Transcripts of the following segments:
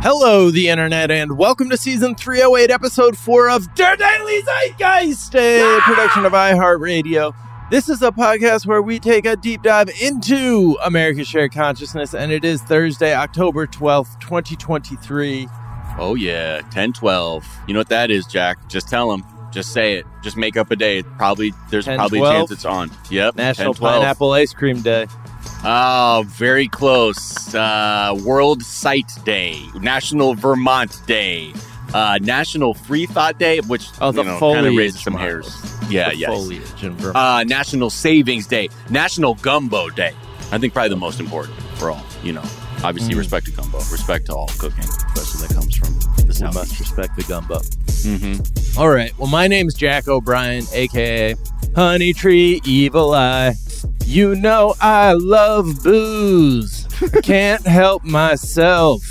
Hello, the internet, and welcome to season 308, episode 4 of Der Daily Zeitgeist, a production of iHeartRadio. This is a podcast where we take a deep dive into America's shared consciousness, and it is Thursday, October 12th, 2023. Oh, yeah, 10 12. You know what that is, Jack? Just tell them. Just say it. Just make up a day. Probably There's 10, probably 12? a chance it's on. Yep. National 10, 12. Pineapple Ice Cream Day. Oh, very close. Uh, World Sight Day, National Vermont Day, uh, National Free Thought Day, which Oh, the you know, kind of raises some hairs. Yeah, The yes. Foliage in Vermont. Uh, National Savings Day, National Gumbo Day. I think probably the most important for all. You know, obviously Mm. respect to gumbo, respect to all cooking, especially that comes from the we South. must respect the gumbo. Mm-hmm. All right. Well, my name's Jack O'Brien, aka Honey Tree Evil Eye. You know I love booze. I can't help myself.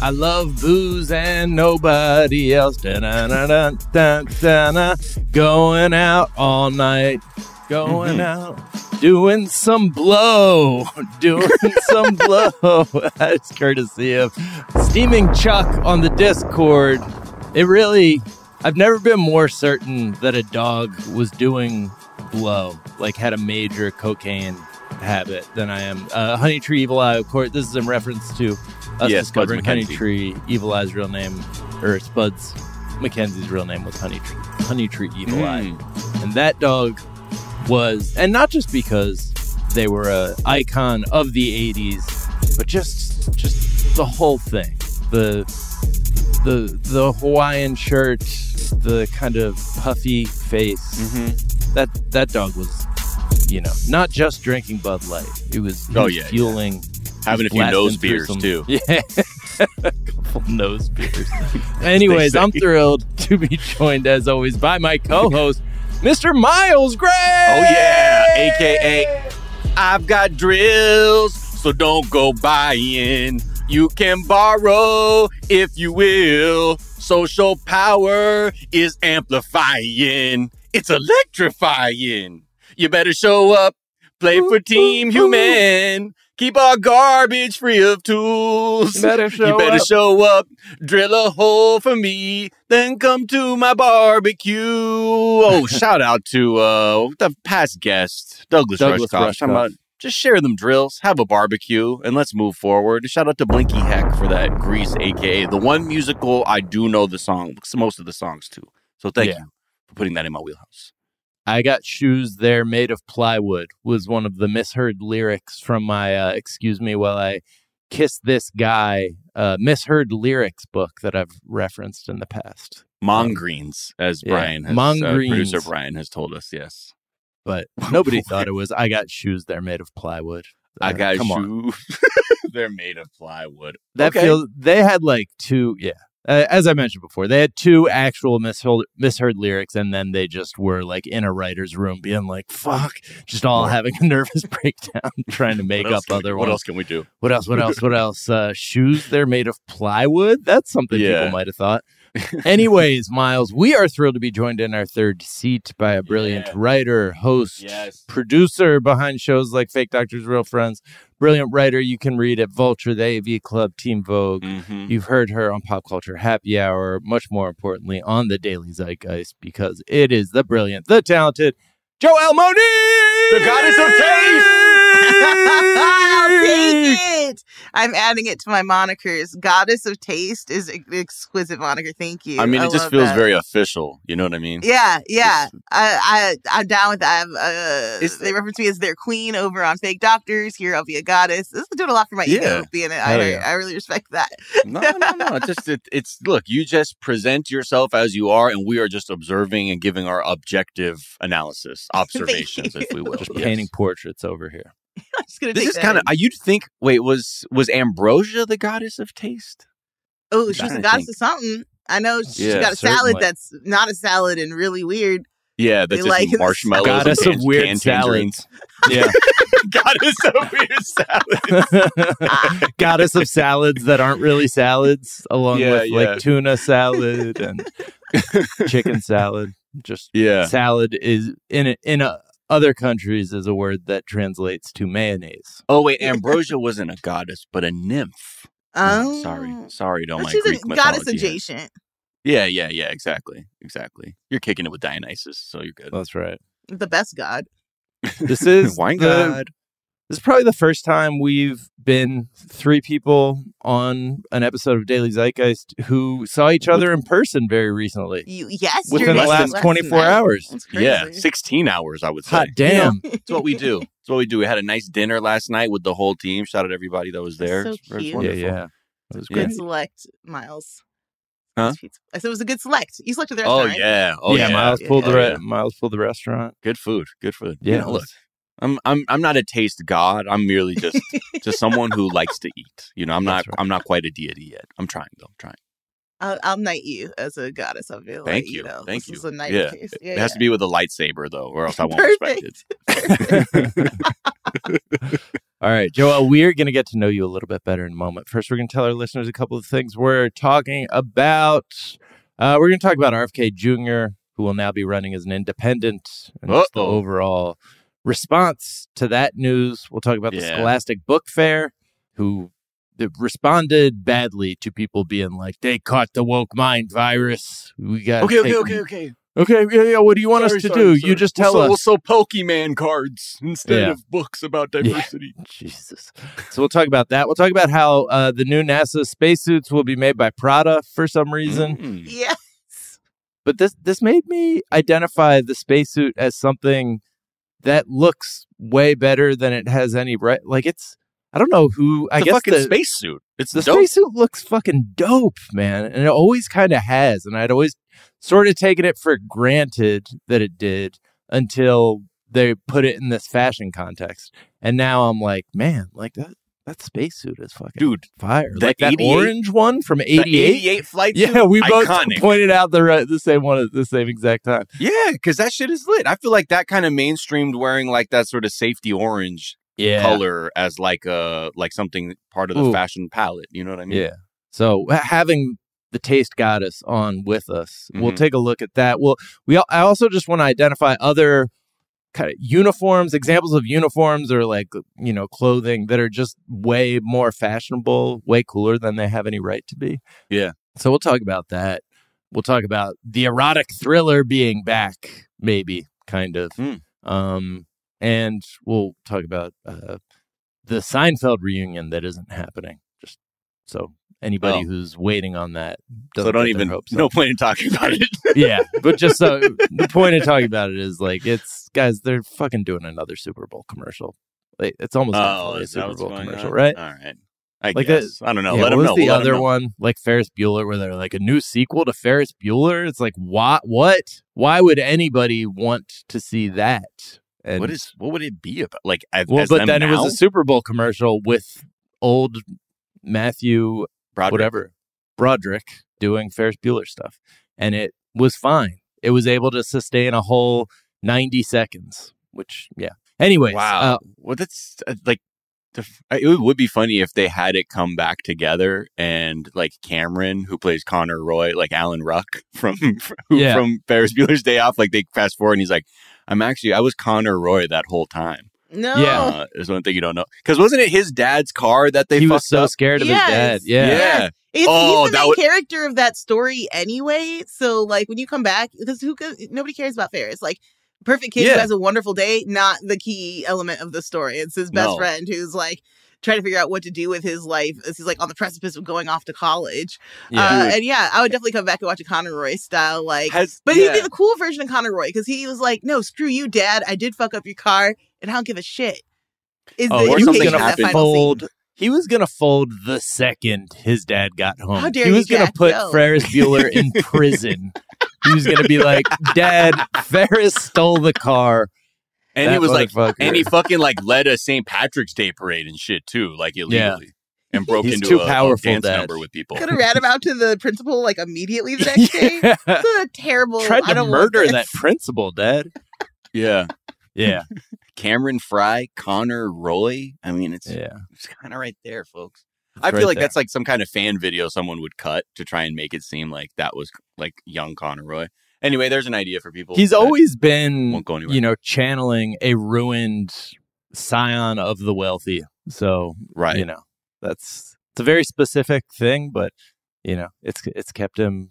I love booze and nobody else. Da-na-na-na-na-na-na. Going out all night. Going mm-hmm. out. Doing some blow. Doing some blow. That's courtesy of Steaming Chuck on the Discord. It really, I've never been more certain that a dog was doing blow, like had a major cocaine habit than I am. Uh, Honey Tree Evil Eye, of course, this is in reference to us Yes, discovering Honey Tree Evil Eye's real name, or Spuds Mackenzie's real name was Honey Tree, Honey Tree Evil Hmm. Eye. And that dog was, and not just because they were a icon of the 80s, but just just the whole thing. The the the Hawaiian shirt, the kind of puffy face. Mm-hmm. That that dog was, you know, not just drinking Bud Light. It was, Oh, was yeah, yeah. fueling, Having a few nose beers some- too. Yeah, a couple nose beers. Anyways. I'm thrilled to be joined as always by my co-host, Mr. Miles Gray. Oh yeah, aka I've got drills, so don't go buying. You can borrow if you will. Social power is amplifying. It's electrifying. You better show up, play for Team Human. Keep our garbage free of tools. You better show you better up. show up, drill a hole for me, then come to my barbecue. Oh, shout out to uh, the past guest, Douglas, Douglas Rushkoff. Rushkoff. Just share them drills, have a barbecue, and let's move forward. Shout out to Blinky Heck for that Grease, aka the one musical I do know the song, most of the songs too. So thank Yeah. you for putting that in my wheelhouse. I got shoes there made of plywood was one of the misheard lyrics from my uh, excuse me while I kiss this guy uh, misheard lyrics book that I've referenced in the past. Mondegreens, as yeah, Brian has, uh, producer Brian has told us. Yes, But nobody thought it was. I got shoes. They're made of plywood. I got shoes. They're made of plywood. That Okay. feels. They had like two. Yeah, uh, as I mentioned before, they had two actual misheard, misheard lyrics, and then they just were like in a writer's room, being like, "Fuck," just all having a nervous breakdown, trying to make up can we- other What else can we do? What else? What else? What else? Uh, shoes. They're made of plywood. That's something Yeah. people might have thought. Anyways, Miles, we are thrilled to be joined in our third seat by a brilliant Yeah. writer, host, Yes. producer behind shows like Fake Doctors, Real Friends. Brilliant writer you can read at Vulture, the AV Club, Teen Vogue. Mhm. You've heard her on Pop Culture Happy Hour, much more importantly, on the Daily Zeitgeist, because it is the brilliant, the talented Joelle Monique! The goddess of taste! Take it. I'm adding it to my monikers. Goddess of Taste is an exquisite moniker. Thank you. I mean, it just feels that. very official. You know what I mean? Yeah, yeah. It's- I, I, I'm down with that. I'm, uh, It's- they reference me as their queen over on Fake Doctors. Here, I'll be a goddess. This is doing a lot for my Yeah. ego. Being it, I, yeah. I really respect that. no, no, no. It's just it, it's look. You just present yourself as you are, and we are just observing and giving our objective analysis, observations, if we will. Just Yes. painting portraits over here. I'm just gonna This take is kind of. in. Uh, you'd think. Wait, was was Ambrosia the goddess of taste? Oh, I'm she's a trying goddess think. of something. I know she's Yeah, got a certainly. salad that's not a salad and really weird. Yeah, that's They just like- marshmallows. Goddess and of weird canned tangerines. Yeah. goddess of weird salads. Goddess of salads that aren't really salads, along Yeah, with yeah. like tuna salad and chicken salad. Just Yeah. salad is in a, in a, other countries is a word that translates to mayonnaise. Oh wait, Ambrosia wasn't a goddess, but a nymph. Oh, Sorry, sorry to all Well, my she's Greek a goddess mythology heads. adjacent. Yeah, yeah, yeah. Exactly, exactly. You're kicking it with Dionysus, so you're good. That's right. The best god. This is Wine the- god. This is probably the first time we've been three people on an episode of Daily Zeitgeist who saw each other in person very recently. You yes, Within you're the last 24 hours. Yeah, 16 hours, I would say. Hot damn. That's what we do. That's what we do. We had a nice dinner last night with the whole team. Shout out to everybody that was there. So It's- it's cute. Yeah, wonderful. yeah. It was Yeah. great. Good select, Miles. Huh? I said it was a good select. You selected the oh, restaurant. Oh yeah. Oh yeah, yeah. Miles Yeah. pulled the Oh, re- Miles pulled the restaurant. Good food. Good food. Yeah, You know, look, I'm I'm I'm not a taste god. I'm merely just just someone who likes to eat. You know, I'm not right. I'm not quite a deity yet. I'm trying though. I'm trying. I'll, I'll knight you as a goddess. I feel Thank like, you. know, Thank this you. is a knight Yeah. case. it has to be with a lightsaber though, or else I won't respect it. All right, Joel, we're going to get to know you a little bit better in a moment. First, we're going to tell our listeners a couple of things we're talking about. Uh, we're going to talk about RFK Jr., who will now be running as an independent, and just the overall response to that news. We'll talk about the Scholastic Book Fair, who responded badly to people being like, they caught the woke mind virus. We got Okay, okay, okay, okay. Okay, yeah, yeah. What do you want Sorry, us to sorry, do? sorry. You just tell we'll, us. We'll sell Pokemon cards instead Yeah. of books about Yeah. diversity. Jesus. So we'll talk about that. We'll talk about how uh, the new NASA spacesuits will be made by Prada for some reason. Mm. Yes. But this this made me identify the spacesuit as something that looks way better than it has any right. Like it's I don't know who I guess fucking the, spacesuit. It's the dope. spacesuit looks fucking dope, man, and it always kind of has. And I'd always sort of taken it for granted that it did until they put it in this fashion context. And now I'm like, man, like that that spacesuit is fucking Dude, fire. that like that orange one from '88. 88 flight suit? Yeah, we both Iconic. pointed out the right, the same one at the same exact time. Yeah, because that shit is lit. I feel like that kind of mainstreamed wearing like that sort of safety orange Yeah, color as like a like something part of the Ooh. fashion palette. You know what I mean? Yeah. So having the taste goddess on with us, we'll Mhm. take a look at that. Well, we I also just want to identify other kind of uniforms, examples of uniforms or like you know clothing that are just way more fashionable, way cooler than they have any right to be. Yeah. So we'll talk about that. We'll talk about the erotic thriller being back, maybe kind of. Hmm. Um, and we'll talk about uh, the Seinfeld reunion that isn't happening. So anybody Oh. who's waiting on that So don't even hopes no up. point in talking about it. yeah, but just so the point of talking about it is like it's guys, they're fucking doing another Super Bowl commercial. Like, it's almost oh, a Super Bowl commercial, on? right? All right. I Like guess. Uh, I don't know. Yeah, let what was know. the We'll other one, like Ferris Bueller, where they're like a new sequel to Ferris Bueller? It's like what? What? Why would anybody want to see that? And What is what would it be about? Like, as, well, but then it was a Super Bowl commercial with old Matthew Broderick. whatever Broderick doing Ferris Bueller stuff, and it was fine. It was able to sustain a whole ninety seconds, which yeah. Anyways, Wow. uh, well, that's uh, like. It would be funny if they had it come back together and like Cameron, who plays Connor Roy, like Alan Ruck from from, Yeah. from Ferris Bueller's Day Off, like they fast forward and he's like, "I'm actually I was Connor Roy that whole time." No. Yeah. Uh, is one thing you don't know because wasn't it his dad's car that they he fucked was so up? scared of Yes. his dad. Yeah, Yeah, It's, Oh, he's the that main would- character of that story anyway. So like when you come back, because who could, nobody cares about Ferris. Like perfect kid who has a wonderful day, not the key element of the story. It's his best No. friend who's like trying to figure out what to do with his life as he's like on the precipice of going off to college. yeah. Uh, and yeah, I would definitely come back and watch a Connor Roy style like. Has, but yeah. he'd be the cool version of Connor Roy because he was like, "No, screw you, Dad. I did fuck up your car, and I don't give a shit." Is Oh, the or he was gonna that happened. final scene. fold. He was gonna fold the second his dad got home. How dare he you, was gonna Jack? put No. Ferris Bueller in prison. he was gonna be like, "Dad, Ferris stole the car." and he That was like, and he fucking like led a St. Patrick's Day parade and shit too, like illegally, and broke He's into too a, a powerful, dance Dad. number with people. Could have ran him out to the principal like immediately the next day. Yeah. It's a terrible. Tried I to don't murder that principal, Dad. Yeah, Yeah, Cameron Fry, Connor Roy. I mean, it's yeah. it's kind of right there, folks. It's I feel right like there. that's like some kind of fan video someone would cut to try and make it seem like that was like young Connor Roy. Anyway, there's an idea for people. He's always been, won't go anywhere. you know, channeling a ruined scion of the wealthy. So, right. you know, that's it's a very specific thing, but you know, it's it's kept him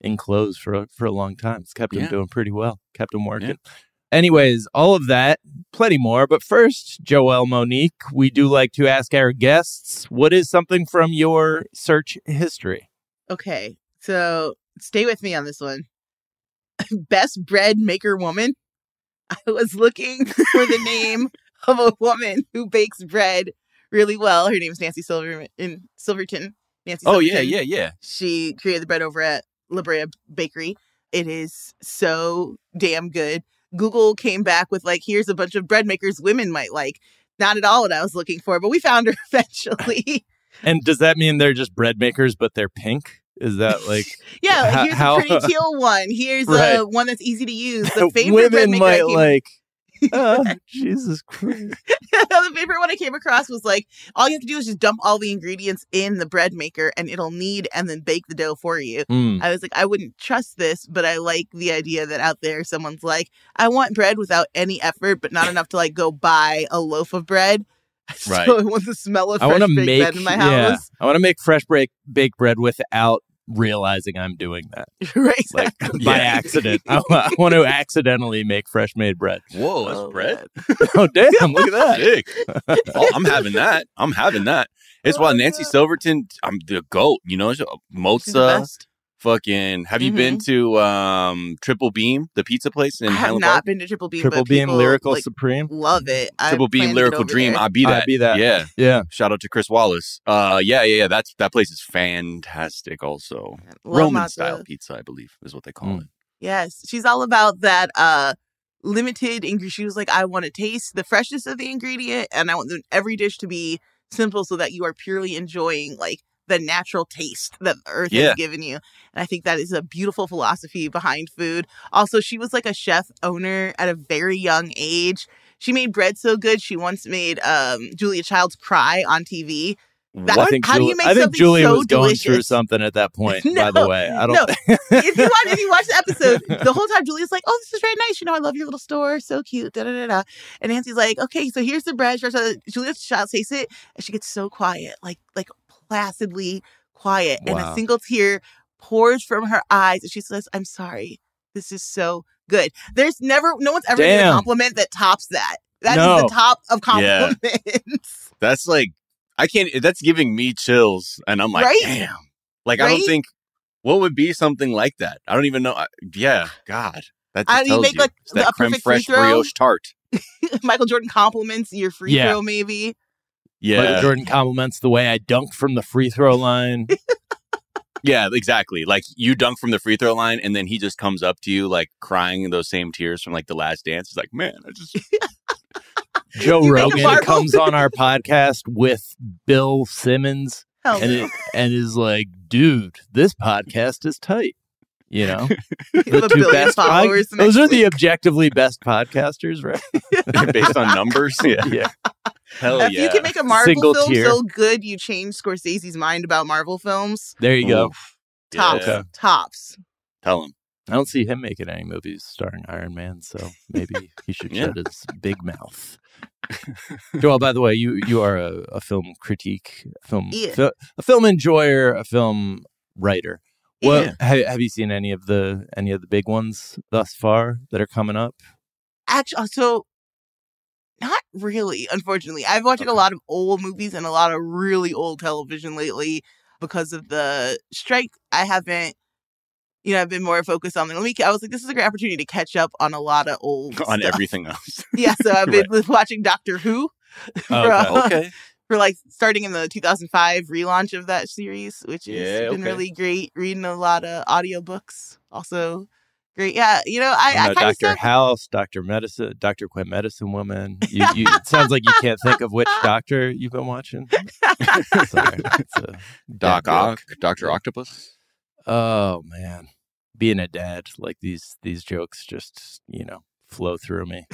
enclosed for a, for a long time. It's kept him Yeah. doing pretty well. Kept him working. Anyways, all of that, plenty more. But first, Joelle Monique, we do like to ask our guests, what is something from your search history? Okay, so stay with me on this one. Best bread maker woman. I was looking for the name of a woman who bakes bread really well. Her name is Nancy Silver in Silverton. Nancy. Oh yeah, yeah, yeah. She created the bread over at La Brea Bakery. It is so damn good. Google came back with like, here's a bunch of bread makers women might like. Not at all what I was looking for, but we found her eventually. And does that mean they're just bread makers, but they're pink? Is that like yeah, How- here's how- a pretty teal one. Here's Right. a one that's easy to use. The favorite bread women maker I might like? Oh, Jesus Christ! the favorite one I came across was like, all you have to do is just dump all the ingredients in the bread maker, and it'll knead and then bake the dough for you. Mm. I was like, I wouldn't trust this, but I like the idea that out there someone's like, I want bread without any effort, but not enough to like go buy a loaf of bread. Right. So I want the smell of I fresh want to baked make bread in my yeah. I want to make fresh break baked bread without realizing I'm doing that, right. like exactly. by Yeah. accident. I, I want to accidentally make fresh made bread. Whoa, that's Oh, bread. Oh damn! Look at that. Sick. oh, I'm having that. I'm having that. It's why Nancy Silverton, I'm the goat. You know, She's the Mozza, best. Fucking. Have you been to um Triple Beam, the pizza place in I have Highland not Park? been to Triple Beam. Triple Beam people, Lyrical like, Supreme. love it. I Triple plan Beam Lyrical Dream. there. I'll be I'd be that. Yeah. Yeah. Shout out to Chris Wallace. Uh, yeah, yeah, yeah. That's that place is fantastic. Also, Love Roman matzo. style pizza, I believe, is what they call Mm. it. Yes, she's all about that uh limited ingredient. She was like, I want to taste the freshness of the ingredient, and I want every dish to be simple so that you are purely enjoying like the natural taste that the earth Yeah. has given you. And I think that is a beautiful philosophy behind food. Also, she was like a chef owner at a very young age. She made bread so good. She once made um, Julia Child's cry on TV. That- I think How do you make I think something Julia so was going through delicious? something at that point. by No, the way, I don't. no. if you watch if you watch the episode, the whole time Julia's like, "Oh, this is very nice. You know, I love your little store. So cute." Da da da da. And Nancy's like, "Okay, so here's the bread." So Julia's child tastes it, and she gets so quiet, like like placidly quiet, and a single tear pours from her eyes, and she says, "I'm sorry. This is so good." There's never, no one's ever made a compliment that tops that. That is No. the top of Yeah. compliments. That's like, I can't. That's giving me chills, and I'm like, Right? damn. Like I don't think what would be something like that. I don't even know. I- Yeah, God, that I just mean, tells make, you like, It's that a creme perfect free fraiche throw. brioche tart. Michael Jordan compliments your free Yeah. throw, maybe. Yeah, Michael Jordan compliments the way I dunk from the free throw line. yeah, exactly. Like you dunk from the free throw line, and then he just comes up to you like crying those same tears from like the last dance. He's like, "Man, I just Joe You make a Rogan comes on our podcast with Bill Simmons Hell and no. it, and is like, dude, this podcast is tight. You know, You have a billion followers the those next are the objectively best podcasters, right? based on numbers." Yeah, yeah. Hell if yeah. you can make a Marvel Single film tier. so good you change Scorsese's mind about Marvel films, There you go. Tops, Yeah. tops. Tell him. I don't see him making any movies starring Iron Man, so maybe he should Yeah. shut his big mouth. Joel, by the way, you you are a, a film critique, film Yeah. fil- a film enjoyer, a film writer. Well, Yeah. have, have you seen any of the any of the big ones thus far that are coming up? Actually, uh, so not really. Unfortunately, I've watched a lot of old movies and a lot of really old television lately because of the strike. I haven't. You know, I've been more focused on. Let me. I was like, this is a great opportunity to catch up on a lot of old on stuff. everything else. Yeah, so I've been watching Doctor Who. for, uh, okay. for like starting in the 2005 relaunch of that series, which has Yeah, been okay. really great. Reading a lot of audiobooks, also great. Yeah, you know, I, I I know kind of Doctor House, Doctor Medicine, Doctor Quinn Medicine Woman. You, you, it sounds like you can't think of which doctor you've been watching. Sorry, Doc. Ock, Doctor Octopus. Oh man, being a dad, like these these jokes just you know flow through me.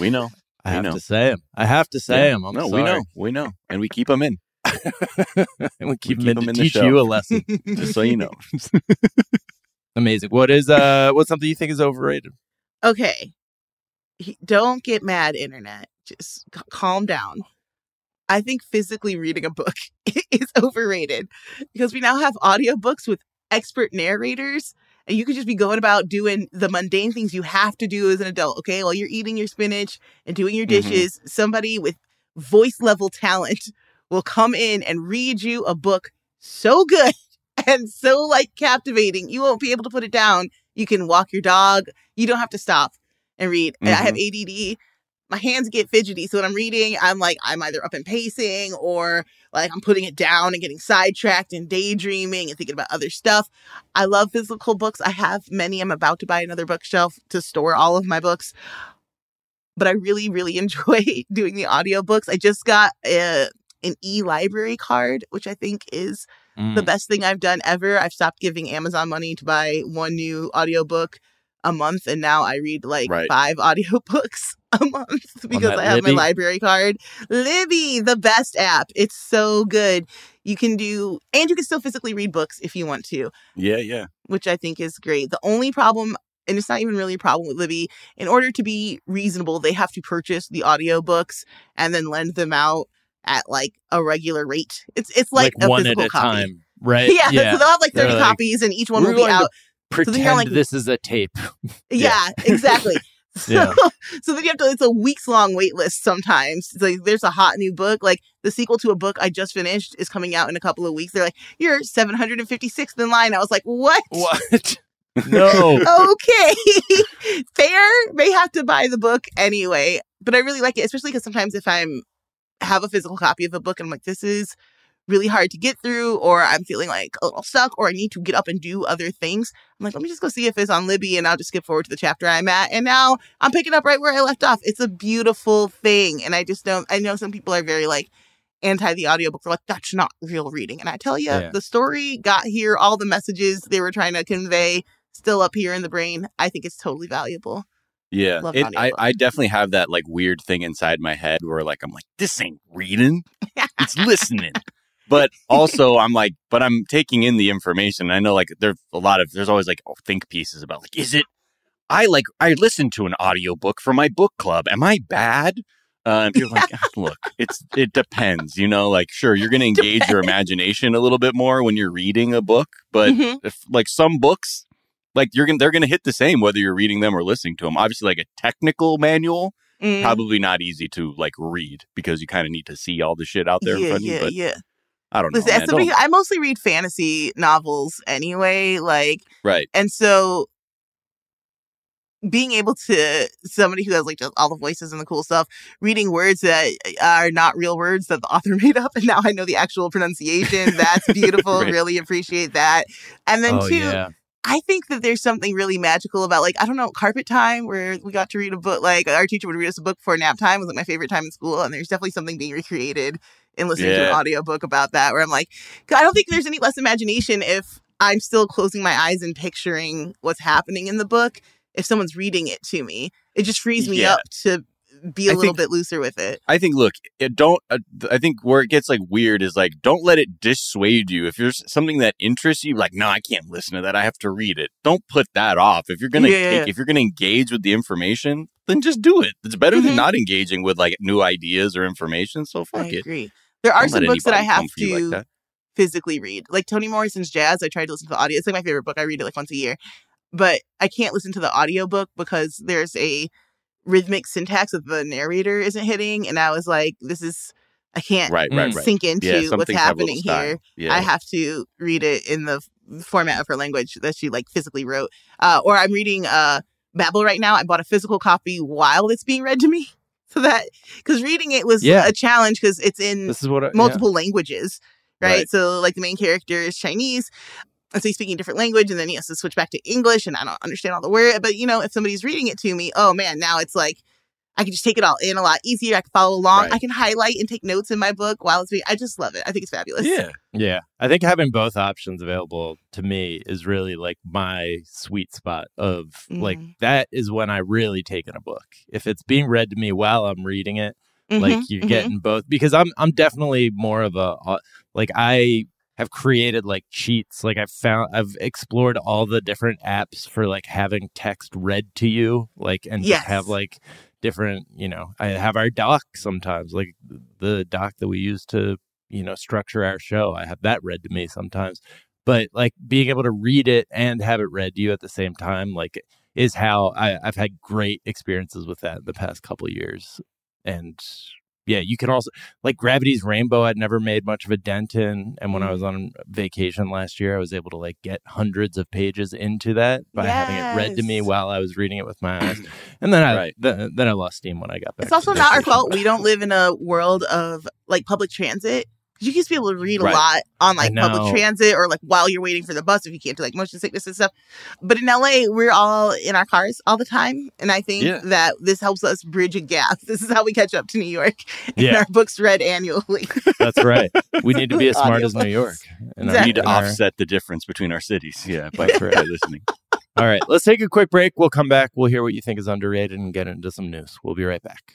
We know. I We have know. to say them. I have to say Yeah. them. I'm no, sorry. we know. We know, and we keep them in, and we keep keep them in 'em to in the show. teach show. you a lesson. just so you know. Amazing. What is uh what's something you think is overrated? okay, He- don't get mad, internet. Just c- calm down. I think physically reading a book is overrated because we now have audiobooks with expert narrators and you could just be going about doing the mundane things you have to do as an adult. Okay. While you're eating your spinach and doing your Mhm. dishes, somebody with voice level talent will come in and read you a book so good and so like captivating. You won't be able to put it down. You can walk your dog. You don't have to stop and read. And I have mm-hmm. ADD. My hands get fidgety. So when I'm reading, I'm like, I'm either up and pacing or like I'm putting it down and getting sidetracked and daydreaming and thinking about other stuff. I love physical books. I have many. I'm about to buy another bookshelf to store all of my books. But I really, really enjoy doing the audiobooks. I just got a, an e library card, which I think is the Mm. best thing I've done ever. I've stopped giving Amazon money to buy one new audiobook a month and now I read like Right. five audiobooks a month because I have Libby? my library card. Libby, the best app. It's so good. You can do and you can still physically read books if you want to, Yeah, yeah. which I think is great. The only problem and it's not even really a problem with Libby. In order to be reasonable, they have to purchase the audiobooks and then lend them out at like a regular rate. It's it's like, a one at physical a copy. time, right? Yeah, so they'll have like 30 like, copies and each one will be out. Pretend you're like- this is a tape. Yeah, exactly. So, Yeah. so then you have to, it's a weeks long wait list sometimes. It's like there's a hot new book, like the sequel to a book I just finished is coming out in a couple of weeks. They're like, you're 756th in line. I was like, what? What? no. okay. Fair. May have to buy the book anyway. But I really like it, especially because sometimes if I'm have a physical copy of a book and I'm like, this is really hard to get through, or I'm feeling like a little stuck, or I need to get up and do other things. I'm like, let me just go see if it's on Libby and I'll just skip forward to the chapter I'm at. And now I'm picking up right where I left off. It's a beautiful thing. And I just don't I know some people are very like anti the audiobook. They're like, that's not real reading. And I tell you, Yeah. the story got here, all the messages they were trying to convey still up here in the brain. I think it's totally valuable. Yeah, it, I. I definitely have that like weird thing inside my head where like I'm like this ain't reading, it's listening. But also I'm like, but I'm taking in the information. I know like there's a lot of there's always like oh, think pieces about like is it I like I listened to an audiobook for my book club. Am I bad? Uh, and people are like, "Ah, look, it's it depends. You know, like sure you're gonna engage your imagination a little bit more when you're reading a book, but Mhm. if like some books like you're gonna they're gonna hit the same whether you're reading them or listening to them obviously like a technical manual Mm. probably not easy to like read because you kind of need to see all the shit out there in yeah, front of yeah, you but yeah. i don't know Listen, man, somebody, don't- I mostly read fantasy novels anyway. Like, right and so being able to somebody who has like just all the voices and the cool stuff, reading words that are not real words that the author made up, and now I know the actual pronunciation. That's beautiful. Right. Really appreciate that. And then oh two, yeah. I think that there's something really magical about like I don't know carpet time where we got to read a book. Like our teacher would read us a book before nap time was like my favorite time in school, and there's definitely something being recreated in listening to an Yeah. audiobook about that. Where I'm like, I don't think there's any less imagination if I'm still closing my eyes and picturing what's happening in the book. If someone's reading it to me, it just frees me Yeah. up to be a I little think- bit looser with it. I think, look, it don't. Uh, I think where it gets like weird is like, don't let it dissuade you. If there's something that interests you, like, no, I can't listen to that. I have to read it. Don't put that off. If you're gonna, Yeah, yeah, take, yeah. if you're gonna engage with the information, then just do it. It's better Mhm. than not engaging with like new ideas or information. So I fuck it. agree. There are Don't some books that I have come for you to like physically read. Like Toni Morrison's Jazz, I tried to listen to the audio. It's like my favorite book. I read it like once a year. But I can't listen to the audiobook because there's a rhythmic syntax that the narrator isn't hitting. And I was like, this is I can't Right, right, right. sink into Yeah, what's things have a little happening here. Yeah. I have to read it in the format of her language that she like physically wrote. Uh, or I'm reading uh Babel right now. I bought a physical copy while it's being read to me. So that because reading it was Yeah. a challenge because it's in This is what I, multiple languages, right? Right. So like the main character is Chinese. And so he's speaking a different language and then he has to switch back to English and I don't understand all the word. But you know, if somebody's reading it to me, oh man, now it's like I can just take it all in a lot easier. I can follow along. Right. I can highlight and take notes in my book while it's being I just love it. I think it's fabulous. Yeah. Yeah, I think having both options available to me is really like my sweet spot of like Mhm. that is when I really take in a book. If it's being read to me while I'm reading it, like Mhm, you're mhm. getting both because I'm I'm definitely more of a uh, like I have created like cheats. Like I've found I've explored all the different apps for like having text read to you like and Yes. have like different you know I have our doc sometimes like the doc that we use to you know structure our show. I have that read to me sometimes. But like being able to read it and have it read to you at the same time like is how I, I've had great experiences with that in the past couple years. And yeah you can also like gravity's rainbow i'd never made much of a dent in and when i mm. was on vacation last year i was able to like get hundreds of pages into that by having it read to me while i was reading it with my eyes and then i Right. then, then i lost steam when i got back It's also not our fault. We don't live in a world of like public transit. You used to be able to read a Right. lot on like public transit or like while you're waiting for the bus if you can't do like motion sickness and stuff. But in LA, we're all in our cars all the time. And I think Yeah. that this helps us bridge a gap. This is how we catch up to New York. And Yeah. our books read annually. that's right we need to be as smart as new york And our- We need to offset the difference between our cities. Yeah, by, That's right. by listening. all right let's take a quick break we'll come back we'll hear what you think is underrated and get into some news we'll be right back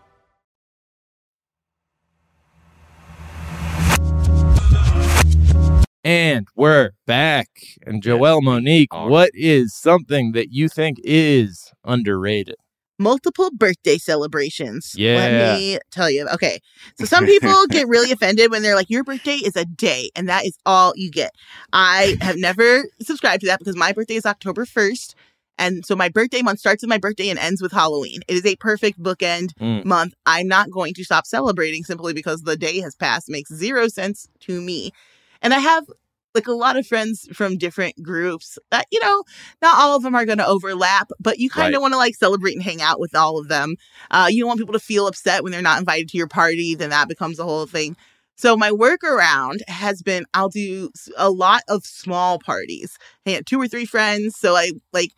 And we're back. And Joelle Monique, what is something that you think is underrated? multiple birthday celebrations. Yeah. Let me tell you. Okay. So some people get really offended when they're like, your birthday is a day and that is all you get. I have never subscribed to that because my birthday is October 1st. And so my birthday month starts with my birthday and ends with Halloween. It is a perfect bookend Mm. month. I'm not going to stop celebrating simply because the day has passed. makes zero sense to me. And I have like a lot of friends from different groups that, you know, not all of them are going to overlap, but you kind of Right. want to like celebrate and hang out with all of them. Uh, you don't want people to feel upset when they're not invited to your party, then that becomes a whole thing. So my workaround has been I'll do a lot of small parties. I had two or three friends. So I like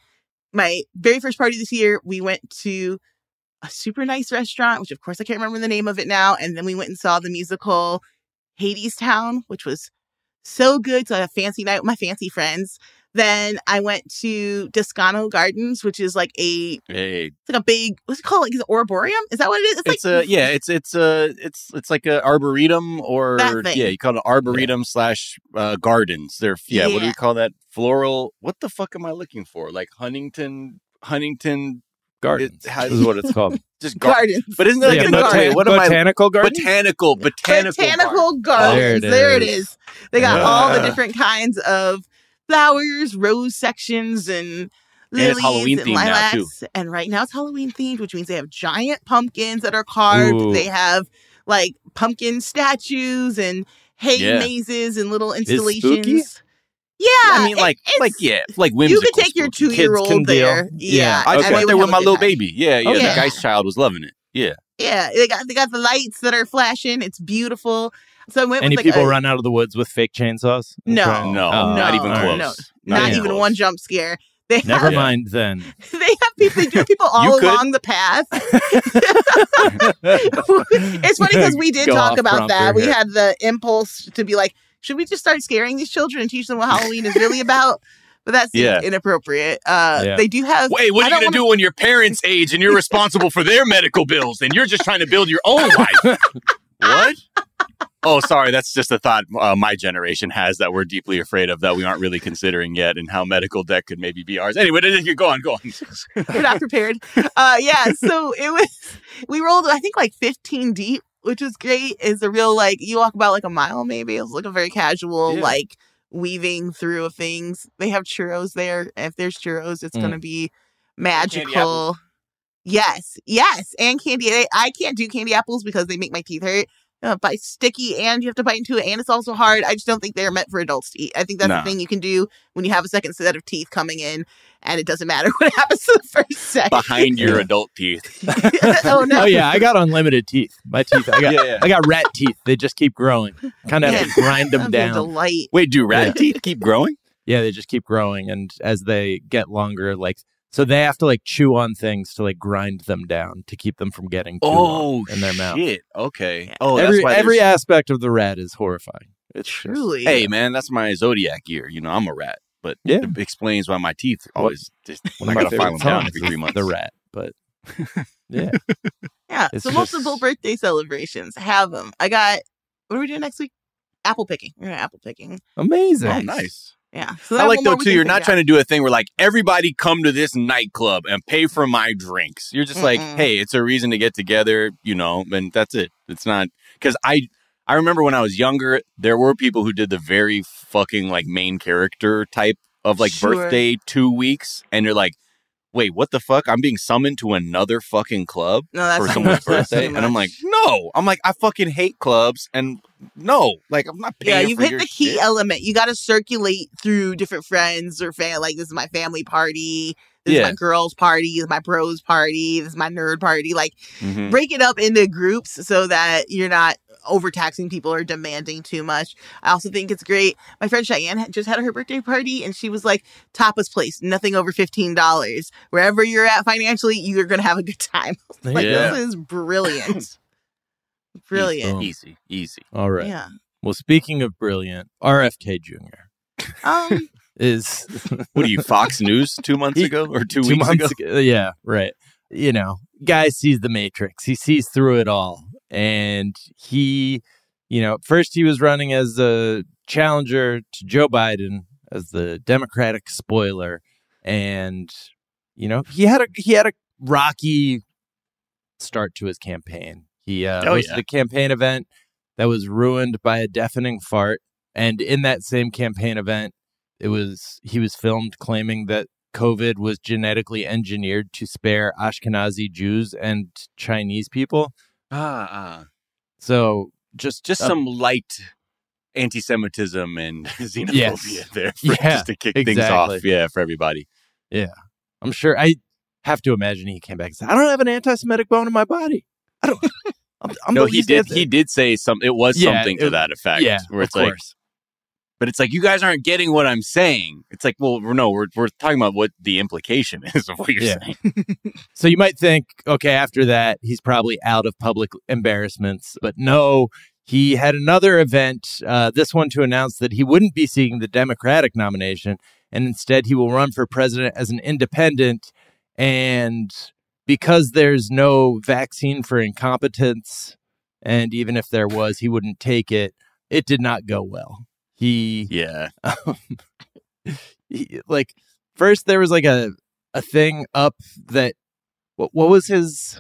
my very first party this year, we went to a super nice restaurant, which of course I can't remember the name of it now. And then we went and saw the musical Hadestown, which was so good. to I had a fancy night with my fancy friends. Then I went to Descanso Gardens, which is like a Hey, it's like a big what's it called? Like is it arboreum? Is that what it is? It's, it's like a yeah, it's it's a it's it's like a arboretum or yeah, you call it arboretum slash uh, gardens. They're yeah, what do you call that? Floral. What the fuck am I looking for? Like Huntington Huntington Gardens It has- is what it's called. just gar- gardens. But isn't that like Yeah, a bota- wait, what am botanical garden? Botanical, botanical, Botanical garden. Oh, gardens. There There it it is. is. They got all the different kinds of flowers, rose sections, and it's lilies Halloween and themed now, lilacs. too. And right now it's Halloween themed, which means they have giant pumpkins that are carved. Ooh. They have like pumpkin statues and hay Yeah. mazes and little spooky? installations. Yeah, I mean, like, it's- like, yeah, like You whimsical. could take your two year Kids can old deal. there. Yeah. Yeah, I and went they there with my little time. baby. Yeah, yeah. Okay. The guy's child was loving it. Yeah. Yeah, they got they got the lights that are flashing. It's beautiful. So I went Any with like people a, run out of the woods with fake chainsaws? and No. try- No, Oh, not even close. no, Not not even even close. one jump scare. They Never have, mind then. they have people. They do people all You could. along the path. it's funny because we did Go talk about prompter that. We had the impulse to be like, should we just start scaring these children and teach them what Halloween is really about? But that's Yeah. inappropriate. Uh, Yeah. They do have. Wait, what are you don't going to do when your parents age and you're responsible for their medical bills and you're just trying to build your own life? what? Oh, sorry. That's just a thought uh, my generation has that we're deeply afraid of that we aren't really considering yet and how medical debt could maybe be ours. Anyway, you go on, go on. we're not prepared. Uh, yeah, so it was. We rolled, I think, like 15 deep, which was great. It's a real like you walk about like a mile, maybe. It was like a very casual, Yeah. like weaving through of things. They have churros there. If there's churros, it's Mm. gonna be magical. Yes, yes, and candy. I can't do candy apples because they make my teeth hurt. Uh, bite sticky, and you have to bite into it, and it's also hard. I just don't think they're meant for adults to eat. I think that's No. the thing you can do when you have a second set of teeth coming in, and it doesn't matter what happens to the first set. Behind your adult teeth. oh no! Oh yeah, I got unlimited teeth. My teeth. I got. Yeah, yeah. I got rat teeth. They just keep growing. Kind of have to grind them That'd be a down. delight. Wait, do rat Yeah. teeth keep growing? Yeah, they just keep growing, and as they get longer, like so, they have to like chew on things to like grind them down to keep them from getting too long oh, in their mouth. Oh, shit. Okay. Yeah. Oh, every that's why every there's- aspect of the rat is horrifying. It's just- Truly. Hey, man, that's my zodiac year. You know, I'm a rat, but Yeah. it explains why my teeth always just. one I gotta file favorite them down every three is months. The rat, but yeah, Yeah. It's so just- multiple birthday celebrations. Have them. I got. What are we doing next week? Apple picking. We're doing apple picking. amazing. Oh, nice. Yeah. So I like though too. You're not trying to do a thing where like everybody come to this nightclub and pay for my drinks. You're just like, Mm-mm. hey, it's a reason to get together, you know, and that's it. It's not because I I remember when I was younger, there were people who did the very fucking like main character type of like Sure. birthday two weeks, and you're like, wait, what the fuck? I'm being summoned to another fucking club No, for someone's birthday, and I'm like, no, I'm like, I fucking hate clubs, and no, like I'm not paying. Yeah, you've for hit your the key shit. element. You got to circulate through different friends or fan. Like this is my family party. This is my girls' party. This is my bros' party. This is my nerd party. Like Mhm. break it up into groups so that you're not overtaxing people or demanding too much. I also think it's great. My friend Cheyenne just had her birthday party and she was like, tapas place, nothing over $15. Wherever you're at financially, you're going to have a good time. There like, you go. this is brilliant. Brilliant. Easy, easy. All right. Yeah. Well, speaking of brilliant, RFK Jr. Um, is What are you, Fox News two months ago or two, two weeks months ago? ago. Yeah, right. You know, guy sees the matrix. He sees through it all. And he, you know, first he was running as a challenger to Joe Biden as the Democratic spoiler. And, you know, he had a he had a rocky start to his campaign. He uh, Oh, hosted yeah. a campaign event that was ruined by a deafening fart. And in that same campaign event, it was he was filmed claiming that COVID was genetically engineered to spare Ashkenazi Jews and Chinese people. Ah, ah. So just Just uh, some light anti-Semitism and xenophobia Yes. there, for, Yeah, just to kick things off. Yeah, for everybody. Yeah, I'm sure I have to imagine he came back and said, "I don't have an anti-Semitic bone in my body. I don't." I'm, I'm no, he did. He did say something. It was Yeah, something to that effect. yeah, where of it's like, course. but it's like you guys aren't getting what I'm saying. It's like, well, no, we're we're talking about what the implication is of what you're Yeah. saying. So you might think, okay, after that, he's probably out of public embarrassments. But no, he had another event, uh, this one to announce that he wouldn't be seeking the Democratic nomination, and instead he will run for president as an independent. And because there's no vaccine for incompetence, and even if there was, he wouldn't take it, it did not go well. He Yeah, um, he, like first there was like a a thing up that what what was his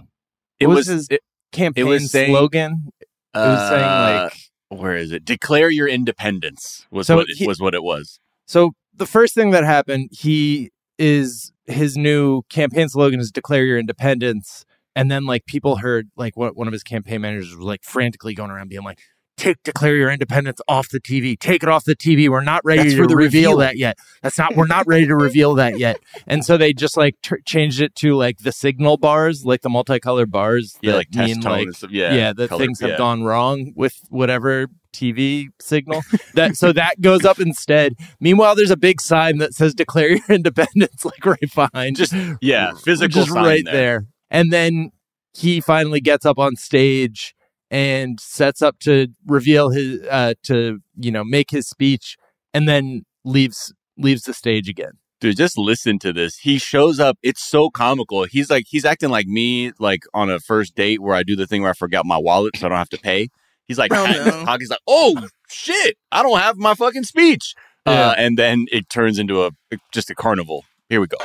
it what was. his it, campaign was saying- slogan? It was saying uh, like where is it? Declare your independence was So what he- was what it was. so the first thing that happened he is his new campaign slogan is declare your independence. And then like people heard like what one of his campaign managers was like frantically going around being like take declare your independence off the TV take it off the TV we're not ready That's to for the reveal reveal." that yet that's not we're not ready to reveal that yet and so they just like t- changed it to like the signal bars like the multicolored bars Yeah, that like mean like stuff. Yeah, yeah, that things have yeah. gone wrong with whatever TV signal. that so that goes up instead. Meanwhile, there's a big sign that says "Declare your independence," like right behind, Just yeah, physical just sign right there. there. And then he finally gets up on stage and sets up to reveal his uh to you know make his speech, and then leaves leaves the stage again. Dude, just listen to this. He shows up. It's so comical. He's like, he's acting like me, like on a first date where I do the thing where I forgot my wallet so I don't have to pay. He's like, Oh, no. pocket. He's like, oh shit, I don't have my fucking speech. Yeah. Uh, and then it turns into a just a carnival. Here we go.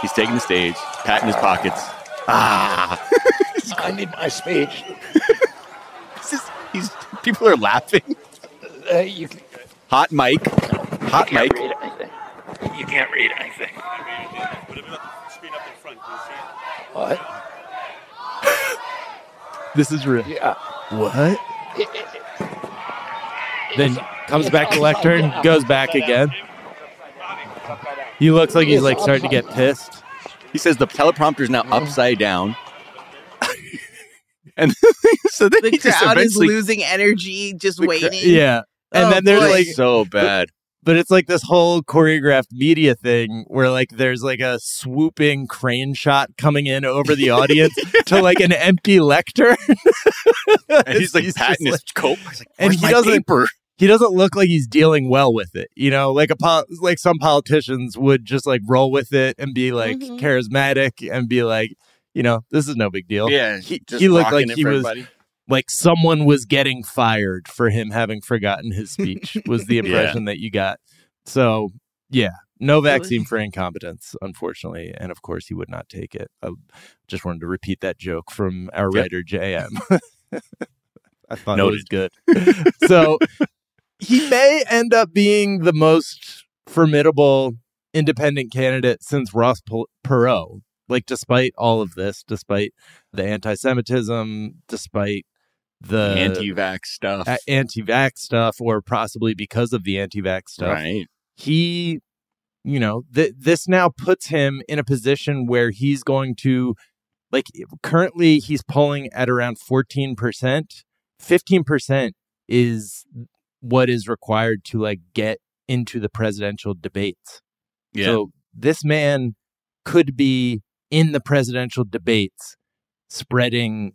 He's taking the stage, patting his pockets. Ah, I need my speech. This is- he's people are laughing. Uh, you, Hot mic, hot can't mic. You can't read anything. What? This is real. Yeah. What? Then comes back to lectern, goes back again. He looks like he's like starting to get pissed. He says the teleprompter's now upside down. And so then The he just crowd is losing energy, just The cra- waiting. Yeah. And Oh, then there's boy. like so bad. but it's like this whole choreographed media thing where like there's like a swooping crane shot coming in over the audience to like an empty lectern. And he's like just patting his like- coat. He's like, and he doesn't paper?" he doesn't look like he's dealing well with it. You know, like a pol- like some politicians would just like roll with it and be like Mhm. charismatic and be like, you know, this is no big deal. Yeah, he, just he looked like he was everybody. like someone was getting fired for him having forgotten his speech was the Yeah. impression that you got. So yeah, no vaccine for incompetence, unfortunately, and of course he would not take it. I just wanted to repeat that joke from our Yep. writer JM. I thought Noted. it was good. so he may end up being the most formidable independent candidate since Ross Perot. Like, despite all of this, despite the anti-Semitism, despite the Anti-vax stuff. uh, anti-vax stuff, or possibly because of the anti-vax stuff. Right. He, you know, th- this now puts him in a position where he's going to, like, currently he's polling at around fourteen percent. Fifteen percent is what is required to like get into the presidential debates. Yeah. So this man could be in the presidential debates spreading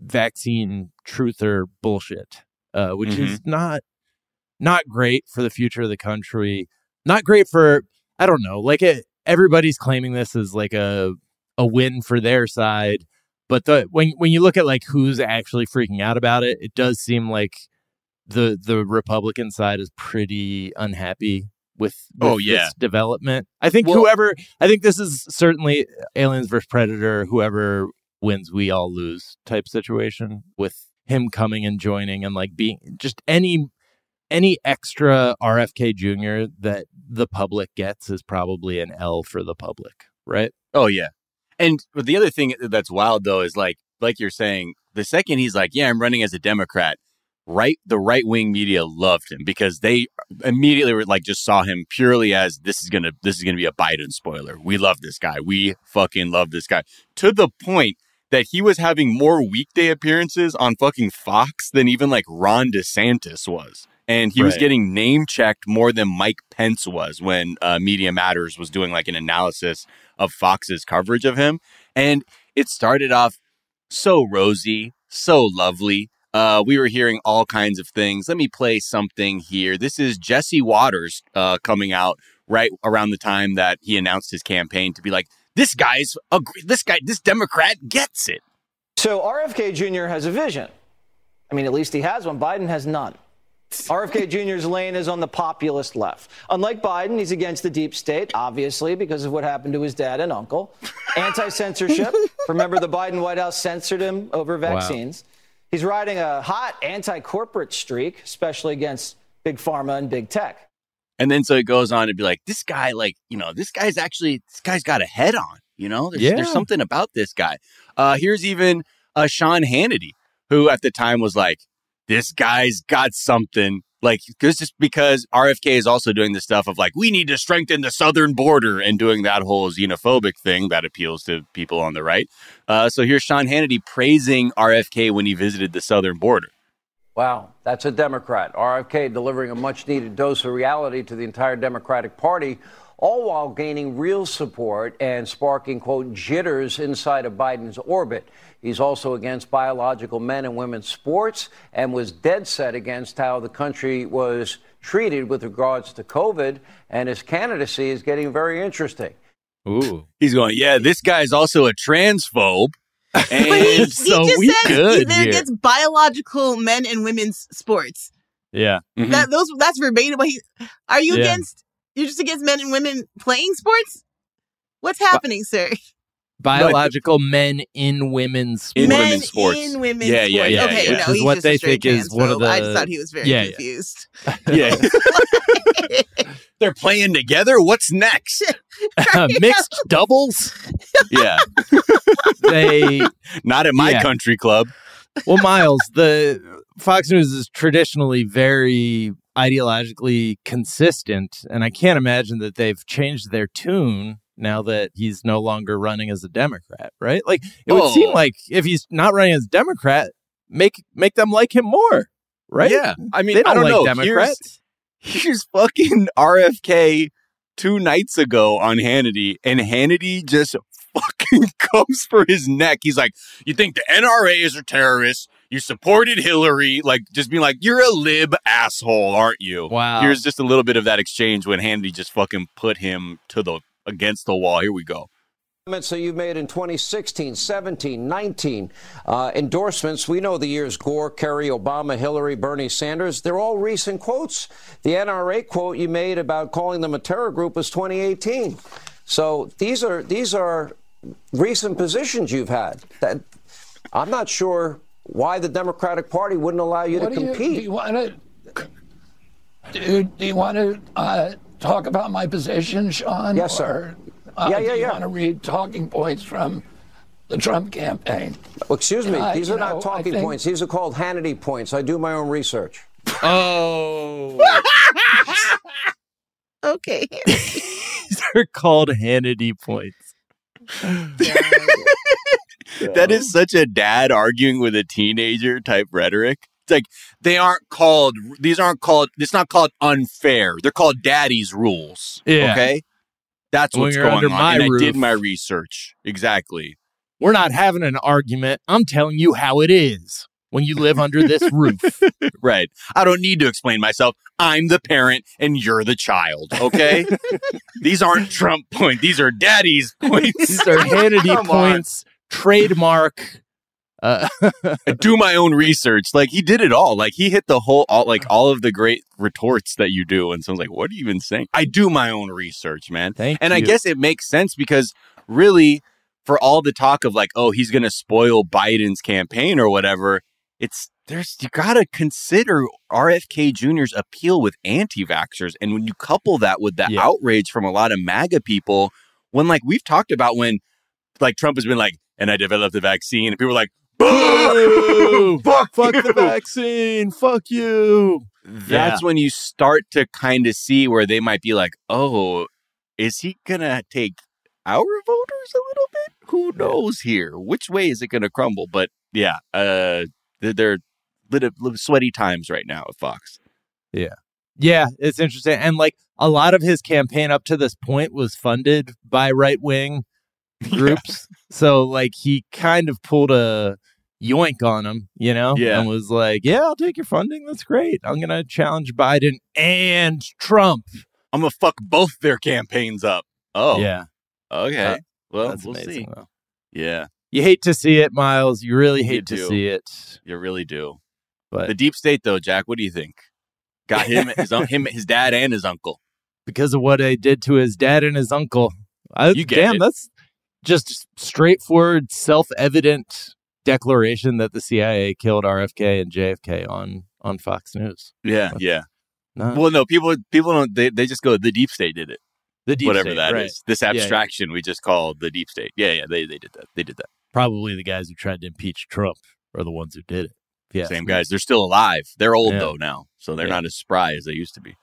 vaccine truther bullshit, uh, which is not not great for the future of the country. Not great for I don't know. Like it, everybody's claiming this as like a a win for their side, but the when when you look at like who's actually freaking out about it, it does seem like the the Republican side is pretty unhappy with, with Oh, yeah. this development. I think Well- whoever I think this is certainly aliens versus predator. Whoever wins, we all lose type situation with him coming and joining and like being just any any extra RFK Jr. that the public gets is probably an L for the public, right? Oh yeah. And but the other thing that's wild though is like like you're saying, the second he's like, "Yeah, I'm running as a Democrat," right the right wing media loved him because they immediately were like just saw him purely as this is gonna this is gonna be a Biden spoiler. We love this guy. We fucking love this guy to the point that he was having more weekday appearances on fucking Fox than even like Ron DeSantis was. And he was getting name checked more than Mike Pence was when uh, Media Matters was doing like an analysis of Fox's coverage of him. And it started off so rosy, so lovely. Uh, we were hearing all kinds of things. Let me play something here. This is Jesse Watters uh, coming out right around the time that he announced his campaign to be like, this guy's a, this guy, this Democrat gets it. So RFK Jr. has a vision. I mean, at least he has one. Biden has none. RFK Jr.'s lane is on the populist left. Unlike Biden, he's against the deep state, obviously, because of what happened to his dad and uncle. Anti censorship. Remember, the Biden White House censored him over vaccines. He's riding a hot anti corporate streak, especially against big pharma and big tech. And then so it goes on to be like, this guy, like, you know, this guy's actually, this guy's got a head on, you know, there's, Yeah. there's something about this guy. Uh, here's even uh, Sean Hannity, who at the time was like, this guy's got something. Like, just because RFK is also doing the stuff of like, we need to strengthen the southern border and doing that whole xenophobic thing that appeals to people on the right. Uh, so here's Sean Hannity praising RFK when he visited the southern border. Wow, that's a Democrat. RFK delivering a much needed dose of reality to the entire Democratic Party, all while gaining real support and sparking, quote, jitters inside of Biden's orbit. He's also against biological men and women's sports and was dead set against how the country was treated with regards to COVID. And his candidacy is getting very interesting. Ooh. He's going, yeah, this guy's also a transphobe. But he, And he just said they're against biological men and women's sports. Yeah. Mm-hmm. That those that's verbatim. What he are you Yeah. against? You're just against men and women playing sports. What's happening, sir? Biological men in women's In sports. women's sports. In women's Yeah, yeah, sports. yeah, Okay, yeah. no, Which is he's what just they a straight think is one of the. I just thought he was very Yeah, yeah. confused. Yeah. They're playing together. What's next? Uh, mixed doubles. Yeah. They Not at my Yeah. country club. well, Miles, the Fox News is traditionally very ideologically consistent, and I can't imagine that they've changed their tune now that he's no longer running as a Democrat, right? Like it would Oh. seem like if he's not running as a Democrat, make make them like him more, right? Yeah. I mean, they don't I don't like know. Democrats. Here's, here's fucking RFK two nights ago on Hannity, and Hannity just fucking comes for his neck. He's like, You think the NRA is a terrorist? You supported Hillary, like just being like, You're a lib asshole, aren't you? Wow. Here's just a little bit of that exchange when Hannity just fucking put him to the against the wall. Here we go. Comments that you've made in 2016, 17, 19, uh, endorsements. We know the years Gore, Kerry, Obama, Hillary, Bernie Sanders. They're all recent quotes. The NRA quote you made about calling them a terror group was 2018. So these are these are recent positions you've had. That I'm not sure why the Democratic Party wouldn't allow you What to do you, compete. do you want to, do, do you want to uh, talk about my position, Sean? Yes, sir. Or, uh, Yeah, yeah, do you yeah. want to read talking points from the Trump campaign. Well, excuse me, And I- these are not know, I talking think- points. These are called Hannity points. I do my own research. Oh. okay. These are called Hannity points. That is such a dad arguing with a teenager type rhetoric. Like they aren't called these aren't called it's not called unfair. They're called daddy's rules. Yeah. Okay? That's When what's going on. my and I did my research. Exactly. We're not having an argument. I'm telling you how it is when you live under this roof. Right. I don't need to explain myself. I'm the parent and you're the child. Okay? these aren't Trump points. These are daddy's points. These are Hannity Come on. points, trademark. Uh, I do my own research. Like he did it all. Like he hit the whole, all, like all of the great retorts that you do. And someone's like, "What are you even saying?" I do my own research, man. Thank and I guess it makes sense because really, for all the talk of like, oh, he's gonna spoil Biden's campaign or whatever, it's there's you gotta consider RFK Jr.'s appeal with anti-vaxxers, and when you couple that with the Yeah. outrage from a lot of MAGA people, when like we've talked about when like Trump has been like, and I developed the vaccine, and people are like! fuck, Fuck you. the vaccine. Fuck you. That's when you start to kind of see where they might be like, oh, is he gonna take our voters a little bit? Who knows here? Which way is it gonna crumble? But yeah, uh, they're, they're little, little sweaty times right now at Fox. Yeah. Yeah, it's interesting. And like a lot of his campaign up to this point was funded by right wing groups. So like he kind of pulled a yoink on him, you know? Yeah. And was like, Yeah, I'll take your funding. That's great. I'm gonna challenge Biden and Trump. I'm gonna fuck both their campaigns up. Oh, Yeah. Okay. Uh, well, That's we'll amazing see. though. Yeah, You hate to see it, Miles. You really hate to do. see it. you really do. But The deep state, though, Jack. What do you think? Got him, his him, his dad, and his uncle. because of what I did to his dad and his uncle. I, You damn, it. that's just straightforward, self-evident declaration that the CIA killed RFK and JFK on on Fox News. Yeah, yeah. No, Well, no, people people don't. They, they just go. The deep state did it. the deep whatever state, that is. right. This yeah. abstraction we just call the deep state. Yeah, yeah, they they did that. They did that. Probably the guys who tried to impeach Trump are the ones who did it. Yeah, Same guys. They're still alive. They're old Yeah. though now, so they're Yeah. not as spry as they used to be.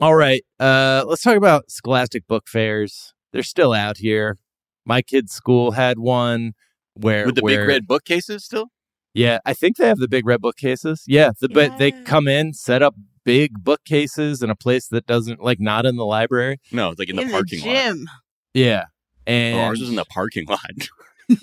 All right, uh, let's talk about Scholastic book fairs. They're still out here. My kid's school had one where With the where- big red bookcases still. Yeah, I think they have the big red bookcases. Yeah, the, but they come in, set up big bookcases in a place that doesn't like not in the library. No, it's like in, the parking lot. gym. Yeah, Oh, and ours was in the parking lot.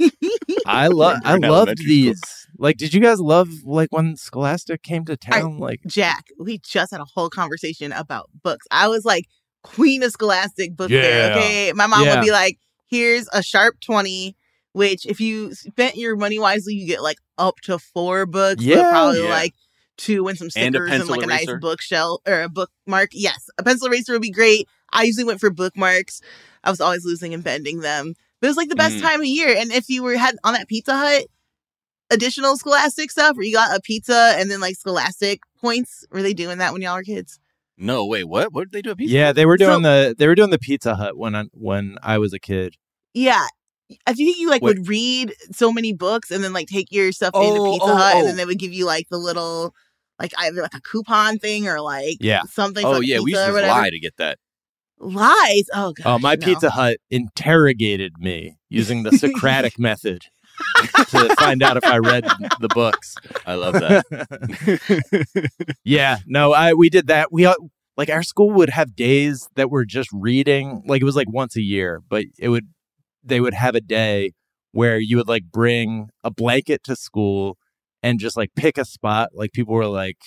I love I in loved elementary school. these. Like, did you guys love like when Scholastic came to I- town? like, Jack, we just had a whole conversation about books. I was like, Queen of Scholastic book Yeah. fair. Okay. My mom Yeah. would be like, here's a sharp 20, which if you spent your money wisely, you get like up to four books. Yeah. probably Yeah. like two and some And a stickers and, pencil like a nice bookshelf or a bookmark. Yes. A pencil eraser would be great. I usually went for bookmarks. I was always losing and bending them. But it was like the best Mm. time of year. And if you were had on that Pizza Hut additional Scholastic stuff where you got a pizza and then like Scholastic points, were they doing that when y'all were kids? No, wait, what? What did they do? At Pizza yeah, Hut? they were So- doing the they were doing the Pizza Hut when I when I was a kid. Yeah. I think you like Wait. would read so many books and then like take your stuff into Oh, Pizza oh, Hut and oh. then they would give you like the little like either like a coupon thing or like Yeah. something. Oh yeah, pizza we used to lie to get that. Lies. Oh god. Oh, my Pizza Hut interrogated me using the Socratic method to find out if I read the books. I love that. Yeah, no, I we did that. We uh, like our school would have days that were just reading. Like it was like once a year, but it would they would have a day where you would like bring a blanket to school and just like pick a spot. Like people were like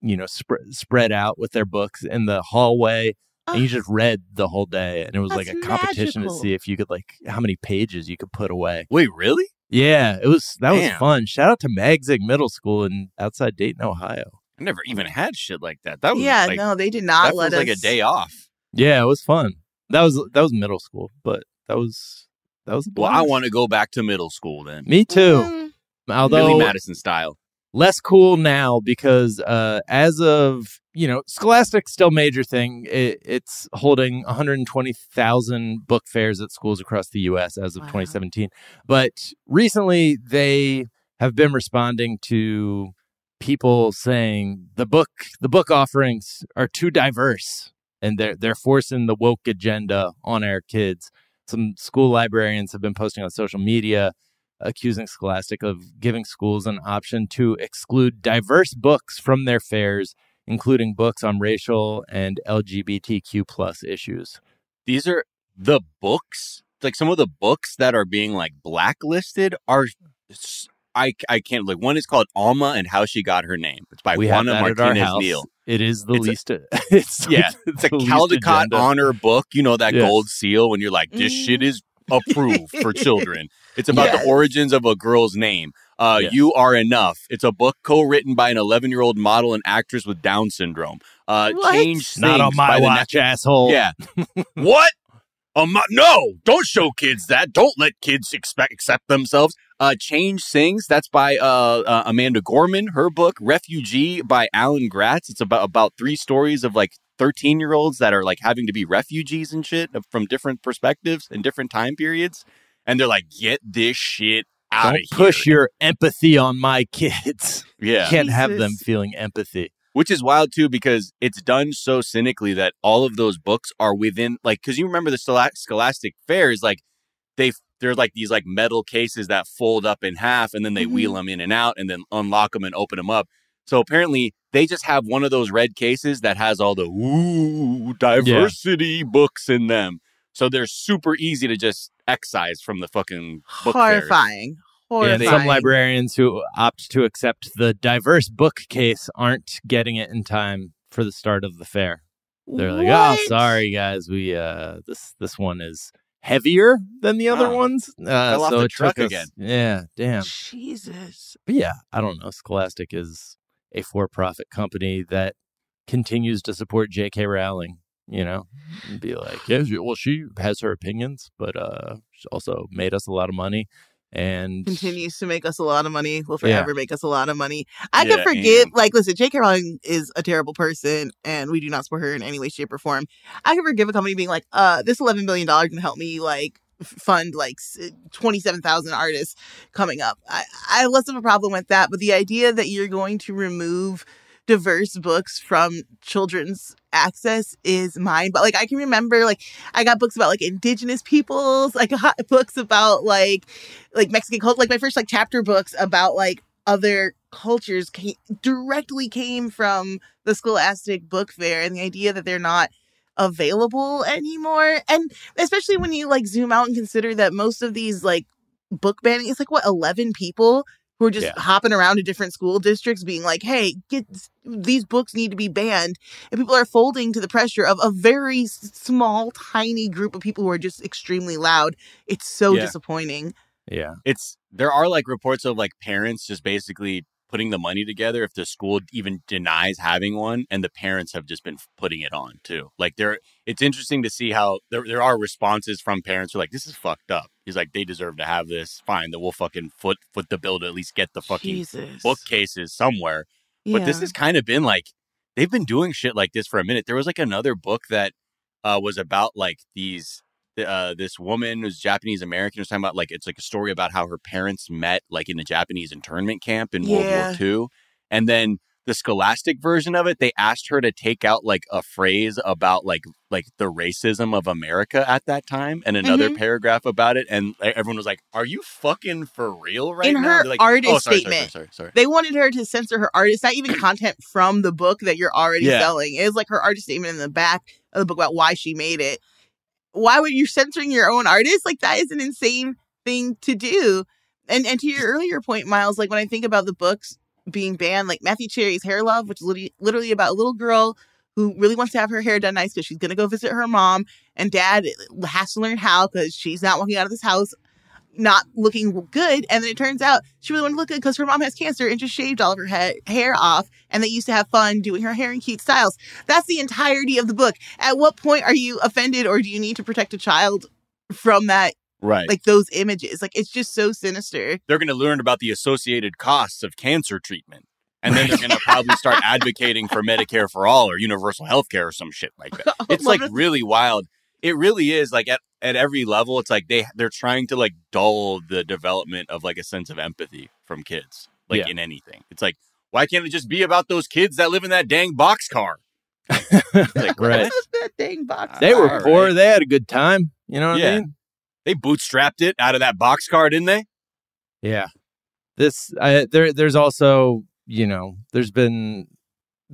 you know sp- spread out with their books in the hallway. And you just read the whole day, and it was like a competition magical. to see if you could like how many pages you could put away. Wait, really? Yeah, it was that was fun. Shout out to Magzig Middle School in outside Dayton, Ohio. I never even had shit like that. That was yeah, like, no, they did not that let feels us like a day off. Yeah, it was fun. That was that was middle school, but that was that was Well, I want to go back to middle school then. Me too. Mm, Although Billy Madison style. less cool now because uh, as of you know, Scholastic's still major thing. It, it's holding 120,000 book fairs at schools across the U.S. as of wow. 2017. But recently, they have been responding to people saying the book the book offerings are too diverse and they're they're forcing the woke agenda on our kids. Some school librarians have been posting on social media accusing Scholastic of giving schools an option to exclude diverse books from their fairs, including books on racial and LGBTQ plus issues. These are the books, like some of the books that are being like blacklisted are I, I can't like one is called Alma and How She Got Her Name. It's by we Juana Martinez Neal. It is the It's a- least. it's yeah, like it's a Caldecott honor book. You know that Yes. gold seal when you're like, this shit is approved for children. It's about Yes. the origins of a girl's name. Uh, Yes. You are enough. It's a book co-written by an 11 year old model and actress with Down syndrome. Uh, What? Change Not on my by the watch, asshole. yeah. what? Um, no, don't show kids that. Don't let kids expect accept themselves. Uh, Change Sings. That's by uh, uh, Amanda Gorman. Her book, Refugee, by Alan Gratz. It's about about three stories of like thirteen year olds that are like having to be refugees and shit from different perspectives and different time periods. And they're like, get this shit out Don't of here. push your empathy on my kids. Yeah. Can't have them feeling empathy. which is wild too because it's done so cynically that all of those books are within like because you remember the scholastic fair is like they they're like these like metal cases that fold up in half and then they Mhm. wheel them in and out and then unlock them and open them up so apparently they just have one of those red cases that has all the ooh diversity books in them so they're super easy to just excise from the fucking book fairs. Horrifying. Horrifying. And some librarians who opt to accept the diverse bookcase aren't getting it in time for the start of the fair. They're like, "Oh, sorry guys, we uh this this one is heavier than the other Oh. ones." Uh, Fell off so the it truck took us- again. Yeah, damn. Jesus. But yeah, I don't know. Scholastic is a for-profit company that continues to support J.K. Rowling. You know, and be like, yeah, well, she has her opinions, but uh, she also made us a lot of money, and continues to make us a lot of money will Yeah. forever make us a lot of money. I Yeah, can forgive and- like listen j.k rowling is a terrible person and we do not support her in any way shape or form. I can forgive a company being like uh this 11 billion dollars can help me like fund like s- 27,000 artists coming up. I i have less of a problem with that but the idea that you're going to remove diverse books from children's access is mine but like i can remember like i got books about like indigenous peoples. Like books about like like mexican culture like my first like chapter books about like other cultures came, directly came from the scholastic book fair and the idea that they're not available anymore. And especially when you like zoom out and consider that most of these like book banning it's like what 11 people who are just Yeah. hopping around to different school districts being like hey get these books need to be banned and people are folding to the pressure of a very small tiny group of people who are just extremely loud it's so Yeah. disappointing yeah, it's there are like reports of like parents just basically putting the money together if the school even denies having one and the parents have just been putting it on too. Like there it's interesting to see how there, there are responses from parents who are like this is fucked up. He's like they deserve to have this. Fine then we'll fucking foot foot the bill to at least get the fucking jesus. bookcases somewhere. But this has kind of been like they've been doing shit like this for a minute. There was like another book that uh was about like these uh, this woman who's Japanese American was talking about like it's like a story about how her parents met like in a Japanese internment camp in Yeah. World War II, and then the Scholastic version of it, they asked her to take out like a phrase about like like the racism of America at that time, and another Mhm. paragraph about it, and everyone was like, "Are you fucking for real right in now?" her like, artist "Oh, sorry, statement, Sorry, sorry, sorry. they wanted her to censor her artist, not even content from the book that you're already Yeah. selling. It was like her artist statement in the back of the book about why she made it. Why would you censoring your own artist? Like that is an insane thing to do. And and to your earlier point, Miles, like when I think about the books being banned, like Matthew Cherry's Hair Love, which is literally, literally about a little girl who really wants to have her hair done nice because she's gonna go visit her mom, and dad has to learn how because she's not walking out of this house not looking good. And then it turns out she really wanted to look good because her mom has cancer and just shaved all of her he- hair off. And they used to have fun doing her hair in cute styles. That's the entirety of the book. At what point are you offended or do you need to protect a child from that Right. Like those images. Like it's just so sinister. they're going to learn about the associated costs of cancer treatment. And then they're going to probably start advocating for Medicare for all or universal health care or some shit like that. Oh, it's like really wild. It really is like at, at every level, it's like they they're trying to like dull the development of like a sense of empathy from kids, like Yeah. in anything. It's like, why can't it just be about those kids that live in that dang boxcar? like, Right. that dang box. They were poor. right. They had a good time. You know what Yeah. I mean? They bootstrapped it out of that box car didn't they? Yeah. This I, there there's also, you know, there's been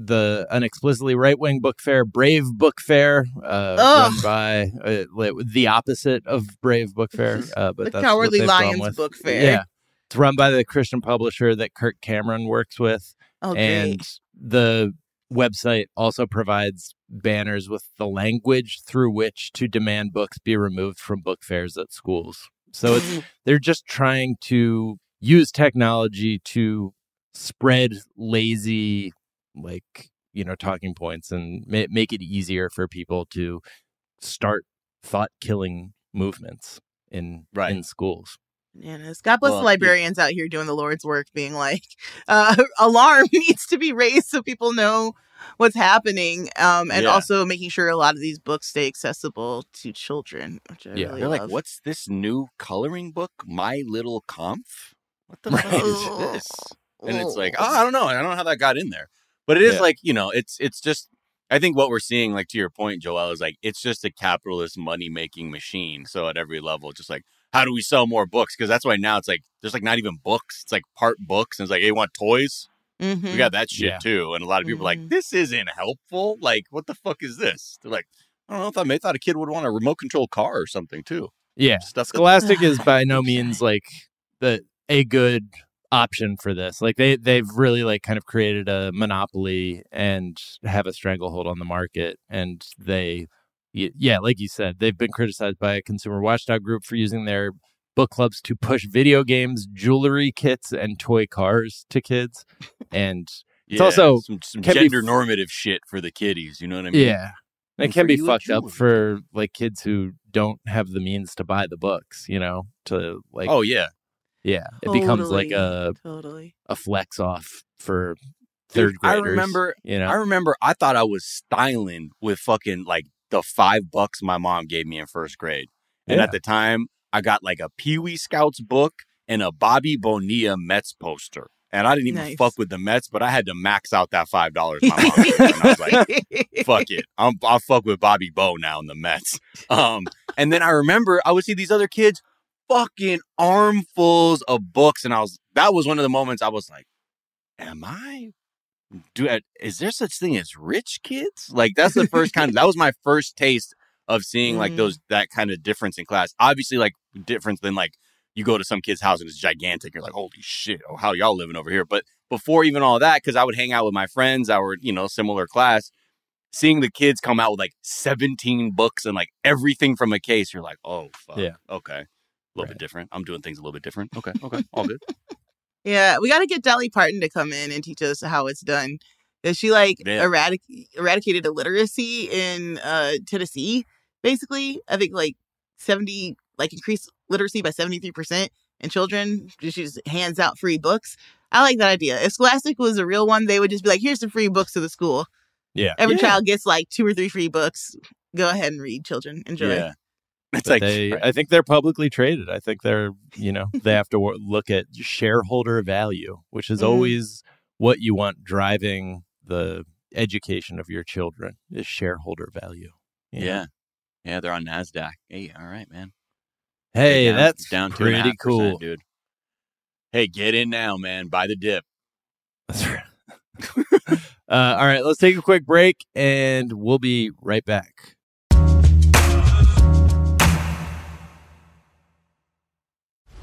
the an explicitly right wing book fair, Brave Book Fair, uh, run by uh, the opposite of Brave Book Fair, uh, but The that's Cowardly what they've gone Lions with. Book Fair. Yeah, it's run by the Christian publisher that Kirk Cameron works with, Oh, and the website also provides banners with the language through which to demand books be removed from book fairs at schools. So it's they're just trying to use technology to spread lazy like you know talking points and ma- make it easier for people to start thought killing movements in Right. in schools. Bananas. God bless Well, the librarians out here doing the Lord's work, being like, uh, alarm needs to be raised so people know what's happening. Um, and Yeah. also making sure a lot of these books stay accessible to children, which I Yeah. really They're like, what's this new coloring book? My Little Conf? What the fuck is this? And it's like, oh, I don't know. I don't know how that got in there. But it is Yeah. like, you know, it's it's just I think what we're seeing, like to your point, Joelle, is like it's just a capitalist money making machine. So at every level, just like how do we sell more books? Because that's why now it's like there's like not even books. It's like part books. And it's like, hey, you want toys? Mhm. We got that shit Yeah. too. And a lot of people are Mhm. like, this isn't helpful. Like, what the fuck is this? They're like, I don't know. If I may thought a kid would want a remote control car or something too. Yeah. Stuff Scholastic is by no means like the a good option for this. Like they they've really like kind of created a monopoly and have a stranglehold on the market and they yeah, like you said, they've been criticized by a consumer watchdog group for using their book clubs to push video games, jewelry kits and toy cars to kids. And it's also some, some can be gender normative shit for the kiddies. You know what I mean? yeah. It And can be fucked up for like kids who don't have the means to buy the books, you know, to like oh yeah. Yeah, it becomes like a totally. a flex off for Dude, third I graders. remember. you know, I remember. I thought I was styling with fucking like the five bucks my mom gave me in first grade, and Yeah. at the time I got like a Pee Wee Scouts book and a Bobby Bonilla Mets poster. And I didn't even Nice. fuck with the Mets, but I had to max out that five dollars my mom. and I was like, fuck it. I'm I'll fuck with Bobby Bo now in the Mets. Um, and then I remember I would see these other kids fucking armfuls of books, and I was that was one of the moments I was like, Am I do I, is there such thing as rich kids? Like that's the first kind of that was my first taste of seeing like Mm. those that kind of difference in class. Obviously, like difference than like you go to some kid's house and it's gigantic. You're like, holy shit, oh, how y'all living over here? But before even all that, because I would hang out with my friends I were, you know, similar class, seeing the kids come out with like 17 books and like everything from a case, you're like, oh, fuck. Yeah. Okay. A little Right. bit different. I'm doing things a little bit different. Okay. Okay. All good. Yeah, we got to get Dolly Parton to come in and teach us how it's done. Is she like Yeah. eradic- eradicated illiteracy in uh Tennessee, basically. I think like 70 like increased literacy by 73% in children. She just hands out free books. I like that idea. If Scholastic was a real one, they would just be like, here's some free books to the school. yeah, Every Yeah. child gets like two or three free books. Go ahead and read, children. Enjoy. Yeah. It's But like, they, right. I think they're publicly traded. I think they're, you know, they have to look at shareholder value, which is Mm. always what you want driving the education of your children is shareholder value. know? yeah. Yeah. They're on NASDAQ. Hey, all right, man. Hey, down, that's down two and a pretty cool. dude. Hey, get in now, man. Buy the dip. That's right. uh, all right, let's take a quick break and we'll be right back.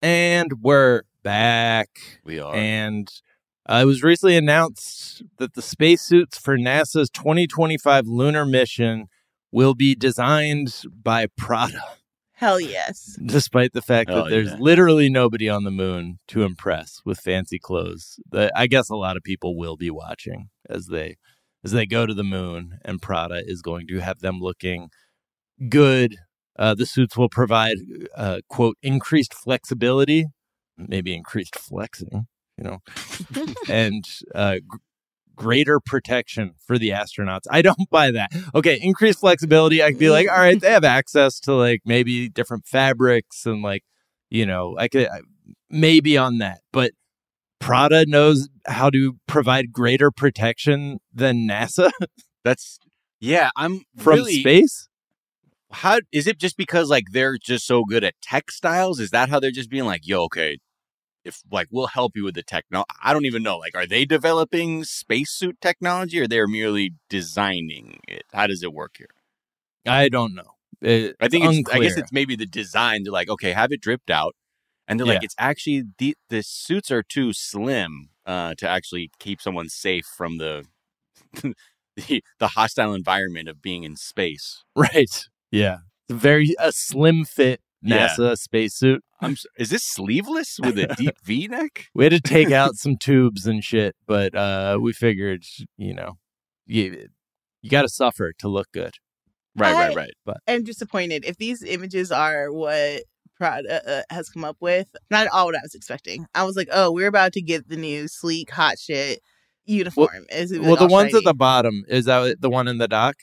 And we're back. We are. And uh, it was recently announced that the spacesuits for NASA's 2025 lunar mission will be designed by Prada, Hell yes. despite the fact Oh, that there's yeah. literally nobody on the moon to impress with fancy clothes. The, I guess a lot of people will be watching as they as they go to the moon, and Prada is going to have them looking good. Uh, the suits will provide, uh, quote, increased flexibility, maybe increased flexing, you know, and uh, g- greater protection for the astronauts. I don't buy that. Okay, increased flexibility. I could be like, all right, they have access to like maybe different fabrics and like, you know, I could I- maybe on that, but Prada knows how to provide greater protection than NASA That's yeah. I'm from really, space. How is it? Just because like they're just so good at textiles? Is that how they're just being like, yo, okay, if like we'll help you with the techno? I don't even know. Like, are they developing spacesuit technology, or they're merely designing it? How does it work here? I don't know. It- I think it's, I guess it's maybe the design. They're like, okay, have it dripped out, and they're like, Yeah. it's actually the the suits are too slim uh, to actually keep someone safe from the the the hostile environment of being in space. right. Yeah, It's a very a slim fit Yeah. NASA spacesuit. I'm. s- Is this sleeveless with a deep V neck? We had to take out some tubes and shit, but uh, we figured, you know, you you got to suffer to look good. Right, I- right, right. But I'm disappointed. If these images are what Prada uh, has come up with, not at all what I was expecting. I was like, oh, we're about to get the new sleek, hot shit uniform. Is it well, the ones shiny. at the bottom is that the one in the dock.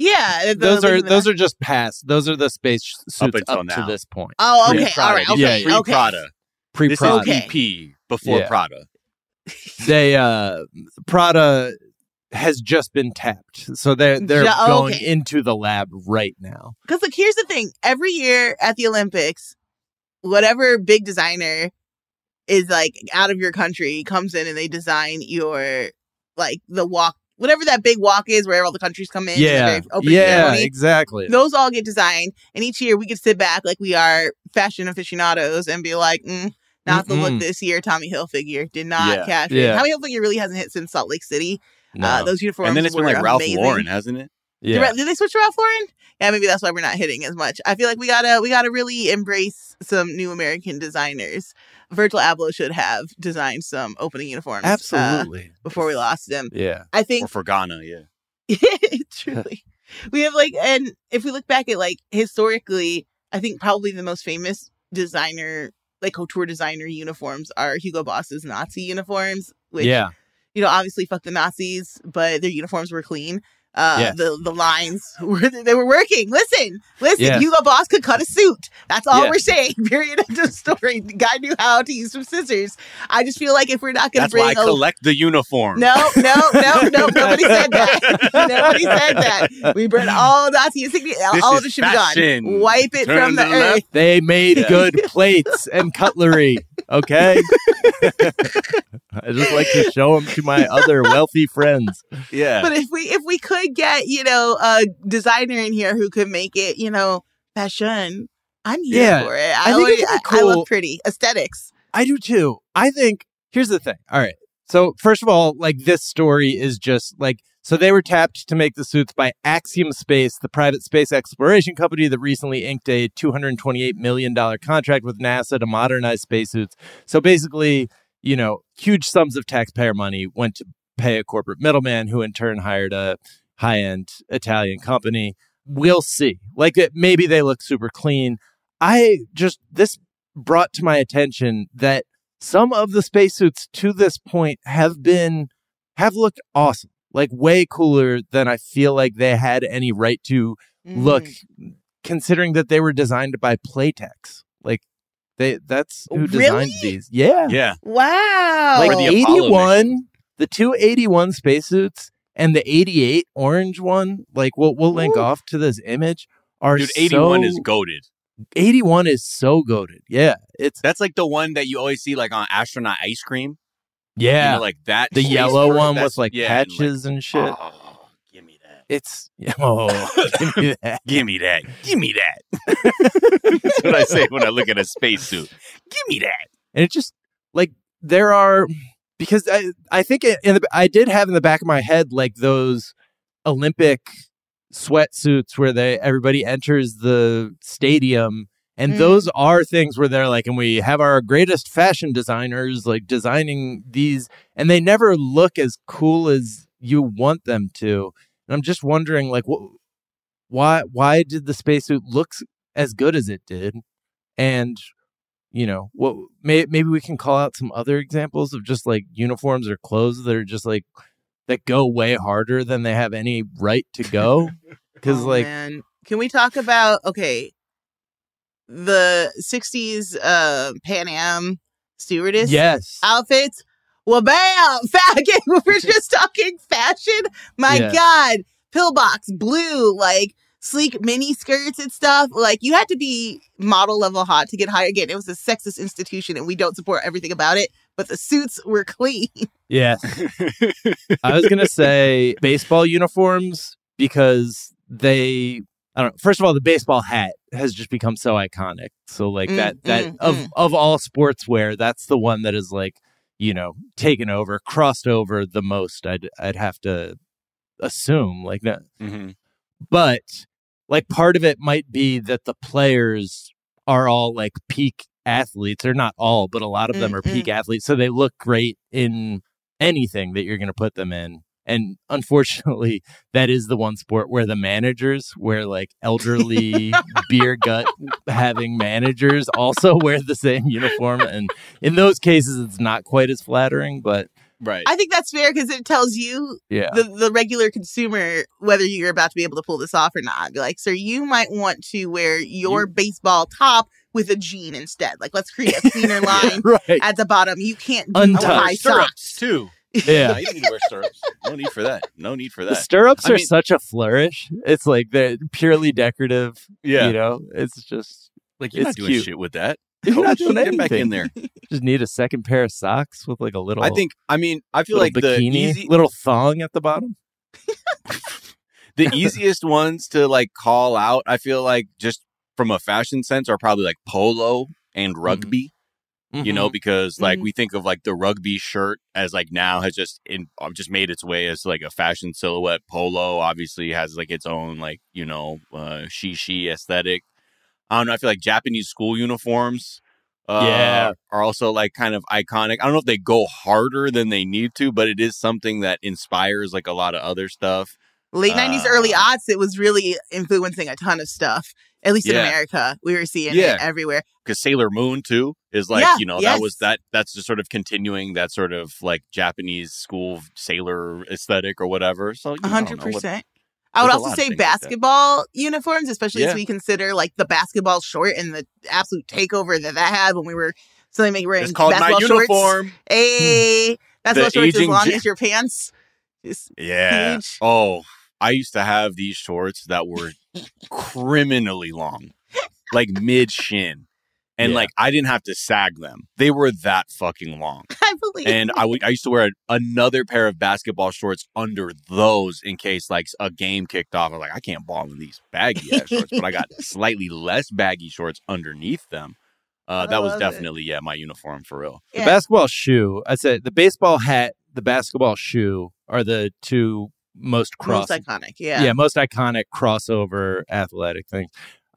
Yeah, the those are link in the those are just past. Those are the space suits up, until to now. this point. Oh, okay, Pre-Prada. all right, This is okay, Yeah, yeah. okay. Pre-Prada. Pre This Prada. is Okay. EP before Yeah. Prada. They uh Prada has just been tapped, so they're they're Ju- oh, going okay. into the lab right now. Because like, here's the thing: every year at the Olympics, whatever big designer is like out of your country comes in and they design your like the walk, whatever that big walk is, where all the countries come in. Yeah, very yeah, ceremony. exactly. Those all get designed, and each year we get to sit back like we are fashion aficionados and be like, mm, not the look this year. Tommy Hilfiger did not Yeah. catch Yeah. it. Tommy Hilfiger really hasn't hit since Salt Lake City. No. Uh, those uniforms And then it's been were like Ralph amazing. Lauren, hasn't it? Did, yeah. Ra- did they switch to Ralph Lauren? Yeah, maybe that's why we're not hitting as much. I feel like we gotta we gotta really embrace some new American designers. Virgil Abloh should have designed some opening uniforms. uh, Absolutely. before we lost him. yeah. I think Or for Ghana, yeah. Truly. We have like, and if we look back at like historically, I think probably the most famous designer, like couture designer uniforms are Hugo Boss's Nazi uniforms, which, yeah. you know, obviously fuck the Nazis, but their uniforms were clean. Uh, Yes. the the lines were they were working. Listen, listen. Yes. Hugo Boss could cut a suit. That's all Yeah. we're saying. Period. End of story. The guy knew how to use some scissors. I just feel like if we're not going to That's why bring I a collect the uniform. no, no, no, no. Nobody said that. Nobody said that. We burn all Nazi insignia. This all is of it should be gone. Wipe it Turn from the to the left. earth. They made good plates and cutlery. Okay. I just like to show them to my other wealthy friends. Yeah. But if we if we could get you know a designer in here who could make it you know fashion, I'm here Yeah, for it. I I, already- it'd I, I love pretty aesthetics. I do too. I think here's the thing. All right. So first of all, like this story is just like so they were tapped to make the suits by Axiom Space, the private space exploration company that recently inked a 228 million dollar contract with NASA to modernize spacesuits. So basically, you know, huge sums of taxpayer money went to pay a corporate middleman who in turn hired a high-end Italian company. We'll see. Like it, maybe they look super clean. I just this brought to my attention that some of the spacesuits to this point have been have looked awesome. Like way cooler than I feel like they had any right to look Mm. considering that they were designed by Playtex. Like they that's who Really? designed these. Yeah. yeah. Wow. Like the Apollo 81, the 281 spacesuits and the 88 orange one, like we'll we'll link Ooh. off to this image are Dude, 81 so, is goaded. 81 is so goaded. Yeah. It's That's like the one that you always see like on astronaut ice cream. yeah. You know, like that. the yellow one that's- with like yeah, and, patches and shit. Oh, give me that. It's oh, give me that. Give me that. Give me that. That's what I say when I look at a spacesuit. Give me that. and it just like there are because I I think in the I did have in the back of my head like those Olympic sweatsuits where they everybody enters the stadium and Mm. those are things where they're like and we have our greatest fashion designers like designing these and they never look as cool as you want them to and I'm just wondering like wh- why why did the spacesuit look as good as it did and you know what may, maybe we can call out some other examples of just like uniforms or clothes that are just like that go way harder than they have any right to go? Because Oh, like man. can we talk about okay the 60s uh pan am stewardess yes. outfits? Well bam! Again we're just talking fashion? My Yeah. god. Pillbox blue like sleek mini skirts and stuff like you had to be model level hot to get hired again it was a sexist institution and we don't support everything about it but the suits were clean yes i was gonna say baseball uniforms because they i don't know first of all the baseball hat has just become so iconic so like Mm, that that mm, of mm. of all sportswear that's the one that is like you know taken over crossed over the most i'd i'd have to assume like no, Mm-hmm. but like part of it might be that the players are all like peak athletes. Or not all but a lot of them are peak athletes so they look great in anything that you're going to put them in. And unfortunately that is the one sport where the managers where like elderly beer gut having managers also wear the same uniform and in those cases it's not quite as flattering but Right. i think that's fair because it tells you yeah the, the regular consumer whether you're about to be able to pull this off or not. Like, sir, you might want to wear your baseball top with a jean instead. Like, let's create a cleaner line right at the bottom. You can't do Untouched. high stirrups socks. too. yeah No, you didn't wear stirrups. No need for that. No need for that. The that. stirrups I are mean- such a flourish. It's like they're purely decorative. Yeah. You know, it's just Like you're it's not doing cute. shit with that. You're not doing Get back in there. anything. just need a second pair of socks with like a little I think. I mean, I feel like the bikini, easy, little thong at the bottom. the easiest ones to like call out. I feel like just from a fashion sense are probably like polo and rugby. You know, Mhm. because like Mhm. we think of like the rugby shirt as like now has just in uh, just made its way as like a fashion silhouette. Polo obviously has like its own like you know uh, shishi aesthetic. I don't know. I feel like Japanese school uniforms, uh, Yeah. are also like kind of iconic. I don't know if they go harder than they need to, but it is something that inspires like a lot of other stuff. Late nineties, Uh, early aughts, it was really influencing a ton of stuff. At least in America, we were seeing Yeah. it everywhere. because Sailor Moon too is like Yeah, you know yes. that was that that's just sort of continuing that sort of like Japanese school sailor aesthetic or whatever. So you know, A I don't hundred know what- percent. I would also say things like basketball uniforms, especially Yeah. as we consider like the basketball short and the absolute takeover that that had when we were suddenly making wearing It's called my basketball shorts. uniform. Hey, basketball shorts as long as your pants. Just Yeah. huge. Oh, I used to have these shorts that were criminally long, like mid shin. And Yeah. like I didn't have to sag them. They were that fucking long. I believe. And I would- I used to wear another pair of basketball shorts under those in case like a game kicked off. I was like, I can't ball in these baggy ass shorts, but I got slightly less baggy shorts underneath them. Uh, that was love it. definitely yeah my uniform for real. The basketball shoe, I said the baseball hat, the basketball shoe are the two most cross most iconic. Yeah. yeah, most iconic crossover athletic things.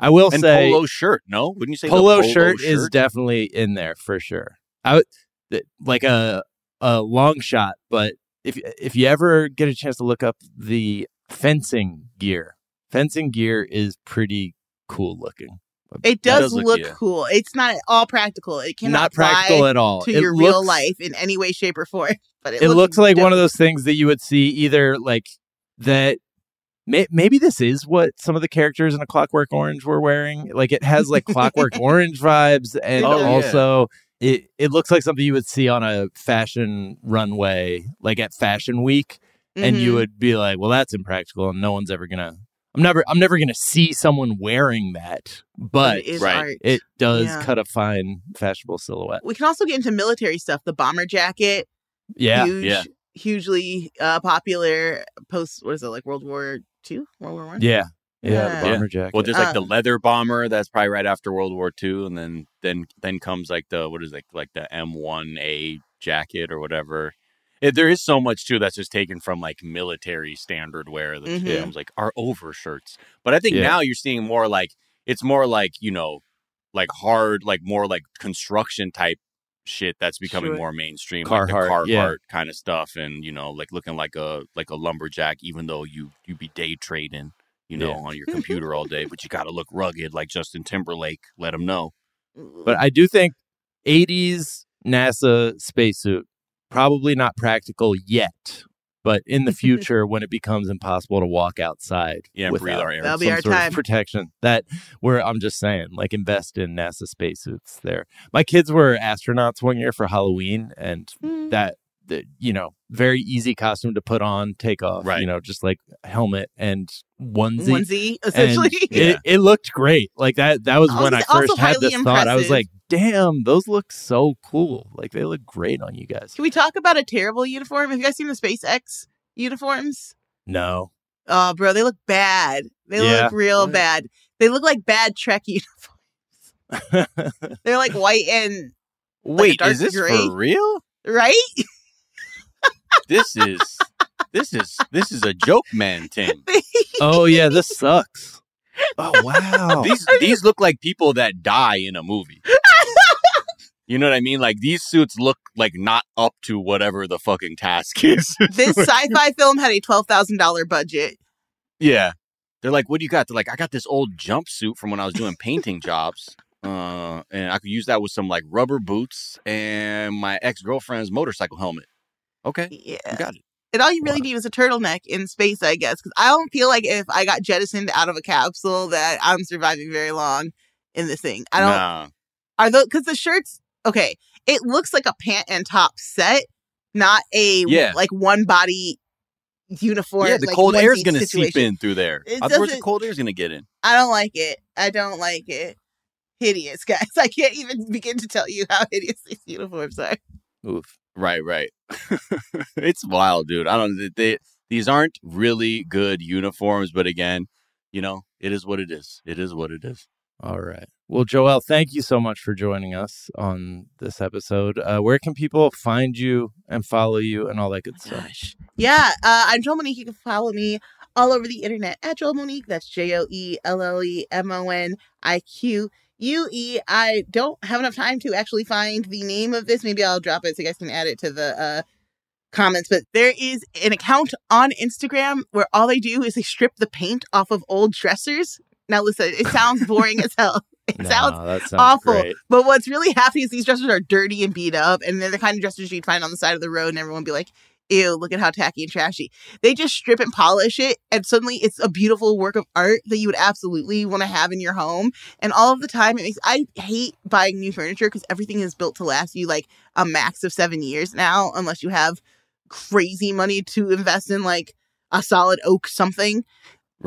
I will And say polo shirt, no? Wouldn't you say the polo, polo shirt, is definitely in there for sure. I would like a a long shot, but if if you ever get a chance to look up the fencing gear, fencing gear is pretty cool looking. It That does, look, yeah. cool. It's not all practical. It cannot Not practical apply at all. to It your real life in any way, shape, or form. But it, it looks like one of those things that you would see either like that may, maybe this is what some of the characters in a clockwork orange were wearing like it has like clockwork orange vibes and Oh, yeah. also it, it looks like something you would see on a fashion runway like at fashion week and you Mhm. would be like well that's impractical and no one's ever gonna i'm never i'm never gonna see someone wearing that but it is right. it does Yeah. cut a fine fashionable silhouette We can also get into military stuff. The bomber jacket, yeah huge, Yeah. hugely uh, popular post. What is it like World War Two, World War One? yeah yeah, Yeah. the bomber jacket Well, there's like the leather bomber that's probably right after World War II, and then then then comes like the what is it like the M1A jacket or whatever. It, there is so much too that's just taken from like military standard wear that Mhm. becomes like our overshirts. But I think Yeah. now you're seeing more like it's more like you know like hard like more like construction type shit that's becoming Sure. more mainstream like the Carhartt, Carhartt yeah. kind of stuff and you know like looking like a like a lumberjack even though you you be day trading you know Yeah. on your computer all day but you got to look rugged like Justin Timberlake let him know But I do think 80s NASA spacesuit probably not practical yet, but in the future when it becomes impossible to walk outside Yeah, and breathe our air. That'll be some our sort time. of protection, that where I'm just saying, like invest in NASA spacesuits. There, my kids were astronauts one year for Halloween, and Mm. that. The, you know, very easy costume to put on, take off. Right. You know, just like helmet and onesie. onesie And essentially. it, it looked great. Like that. That was Also- when I first had highly this thought. I was like, "Damn, those look so cool! Like they look great on you guys." Can we talk about a terrible uniform? Have you guys seen the SpaceX uniforms? No, Oh, bro, they look bad. They Yeah. look real bad. They look like bad Trek uniforms. They're like white and wait dark is this gray? for real right. this is this is this is a joke man Tim oh yeah, this sucks. Oh wow. these these look like people that die in a movie you know what I mean like these suits look like not up to whatever the fucking task is this sci-fi film had a twelve thousand dollar budget. Yeah. They're like, what do you got? They're like, I got this old jumpsuit from when I was doing painting jobs. Uh, and I could use that with some like rubber boots and my ex girlfriend's motorcycle helmet. Okay. Yeah. You got it. And all you really need is a turtleneck in space, I guess. Because I don't feel like if I got jettisoned out of a capsule that I'm surviving very long in this thing. I don't. Nah. Are those because the shirts? Okay, it looks like a pant and top set, not a Yeah. like one body uniform. yeah, the like, cold air is going to seep in through there. It Otherwise, the cold air is going to get in. I don't like it. I don't like it. Hideous, guys. I can't even begin to tell you how hideous these uniforms are. Oof. Right, right. it's wild, dude. I don't. They, these aren't really good uniforms, but again, you know, it is what it is. It is what it is. All right. Well, Joelle, thank you so much for joining us on this episode. Uh, where can people find you and follow you and all that good stuff? Gosh. Yeah, uh, I'm Joelle Monique. You can follow me all over the internet at Joelle Monique. That's J O E L L E M O N I Q U E. I don't have enough time to actually find the name of this. Maybe I'll drop it so you guys can add it to the uh, comments, but there is an account on Instagram where all they do is they strip the paint off of old dressers. Now, listen, it sounds boring as hell. It No, sounds, sounds awful. great. But what's really happening is these dressers are dirty and beat up, and they're the kind of dressers you'd find on the side of the road, and everyone would be like, ew, look at how tacky and trashy. They just strip and polish it, and suddenly it's a beautiful work of art that you would absolutely want to have in your home. And all of the time, it makes I hate buying new furniture because everything is built to last you like a max of seven years now, unless you have crazy money to invest in like a solid oak something.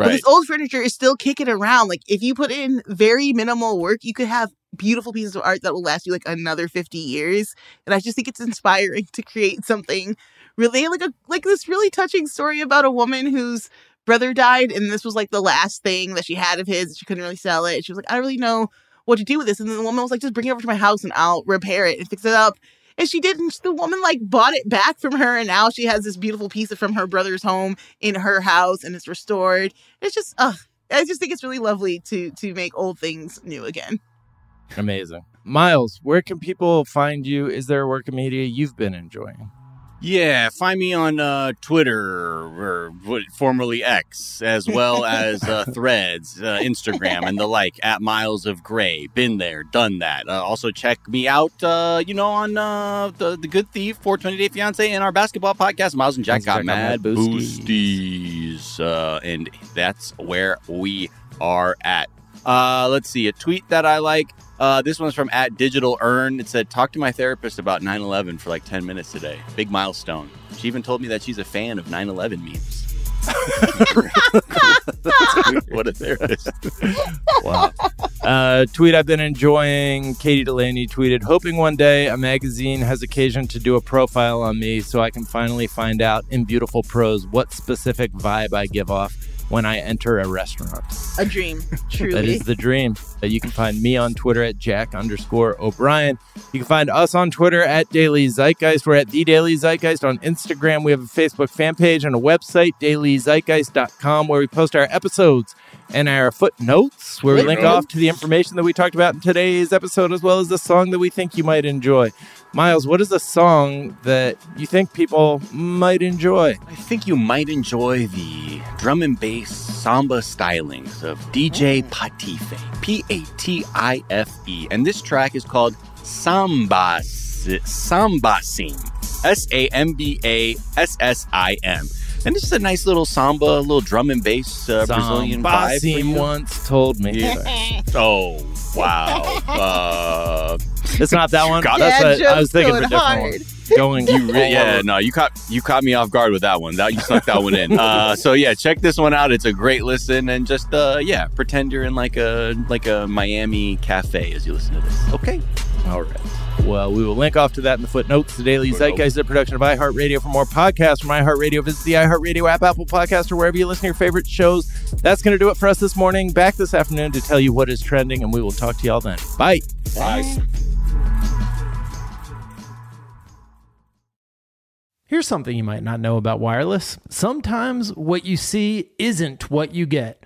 But this old furniture is still kicking around. Like if you put in very minimal work, you could have beautiful pieces of art that will last you like another 50 years. And I just think it's inspiring to create something really like a like this really touching story about a woman whose brother died and this was like the last thing that she had of his. She couldn't really sell it. She was like, I don't really know what to do with this. And then the woman was like, just bring it over to my house and I'll repair it and fix it up. And she didn't. the woman like bought it back from her. And now she has this beautiful piece from her brother's home in her house and it's restored. It's just, uh, I just think it's really lovely to to make old things new again. Amazing. Miles, where can people find you? Is there a work of media you've been enjoying? Yeah, find me on uh, Twitter or formerly X, as well as uh, Threads, uh, Instagram, and the like at Miles of Gray. Been there, done that. Uh, also check me out, uh, you know, on uh, the the Good Thief, 420 Day Fiance, and our basketball podcast. Miles and Jack got mad mad boosties. boosties, uh, and that's where we are at. Uh, let's see a tweet that I like. Uh, this one's from at Digital Earn. It said, "Talk to my therapist about 9/11 for like 10 minutes today. Big milestone." She even told me that she's a fan of 9/11 memes. what a therapist! Wow. Uh, tweet I've been enjoying. Katie Delaney tweeted, hoping one day a magazine has occasion to do a profile on me so I can finally find out in beautiful prose what specific vibe I give off when I enter a restaurant. A dream, truly. That is the dream. You can find me on Twitter at Jack underscore O'Brien. You can find us on Twitter at Daily Zeitgeist. We're at The Daily Zeitgeist on Instagram. We have a Facebook fan page and a website, dailyzeitgeist.com, where we post our episodes and our footnotes, where we link off to the information that we talked about in today's episode, as well as the song that we think you might enjoy. Miles, what is a song that you think people might enjoy? I think you might enjoy the drum and bass samba stylings of DJ oh. Patife, P A T I F E, and this track is called Samba Samba Sim, S A M B A S S I M. And this is a nice little samba, little drum and bass uh, Brazilian vibe. for Basim you. once told me. Yeah. oh wow! Uh, It's not that one. Got That's what- I was thinking of a different hard. one. Going You re- yeah, no, you caught you caught me off guard with that one. That you snuck that one in. Uh, so yeah, check this one out. It's a great listen, and just uh, yeah, pretend you're in like a like a Miami cafe as you listen to this. Okay. All right. Well, we will link off to that in the footnotes. The Daily Zeitgeist is a production of iHeartRadio. For more podcasts from iHeartRadio, visit the iHeartRadio app, Apple Podcast, or wherever you listen to your favorite shows. That's going to do it for us this morning. Back this afternoon to tell you what is trending, and we will talk to y'all then. Bye. Bye. Here's something you might not know about wireless. Sometimes what you see isn't what you get.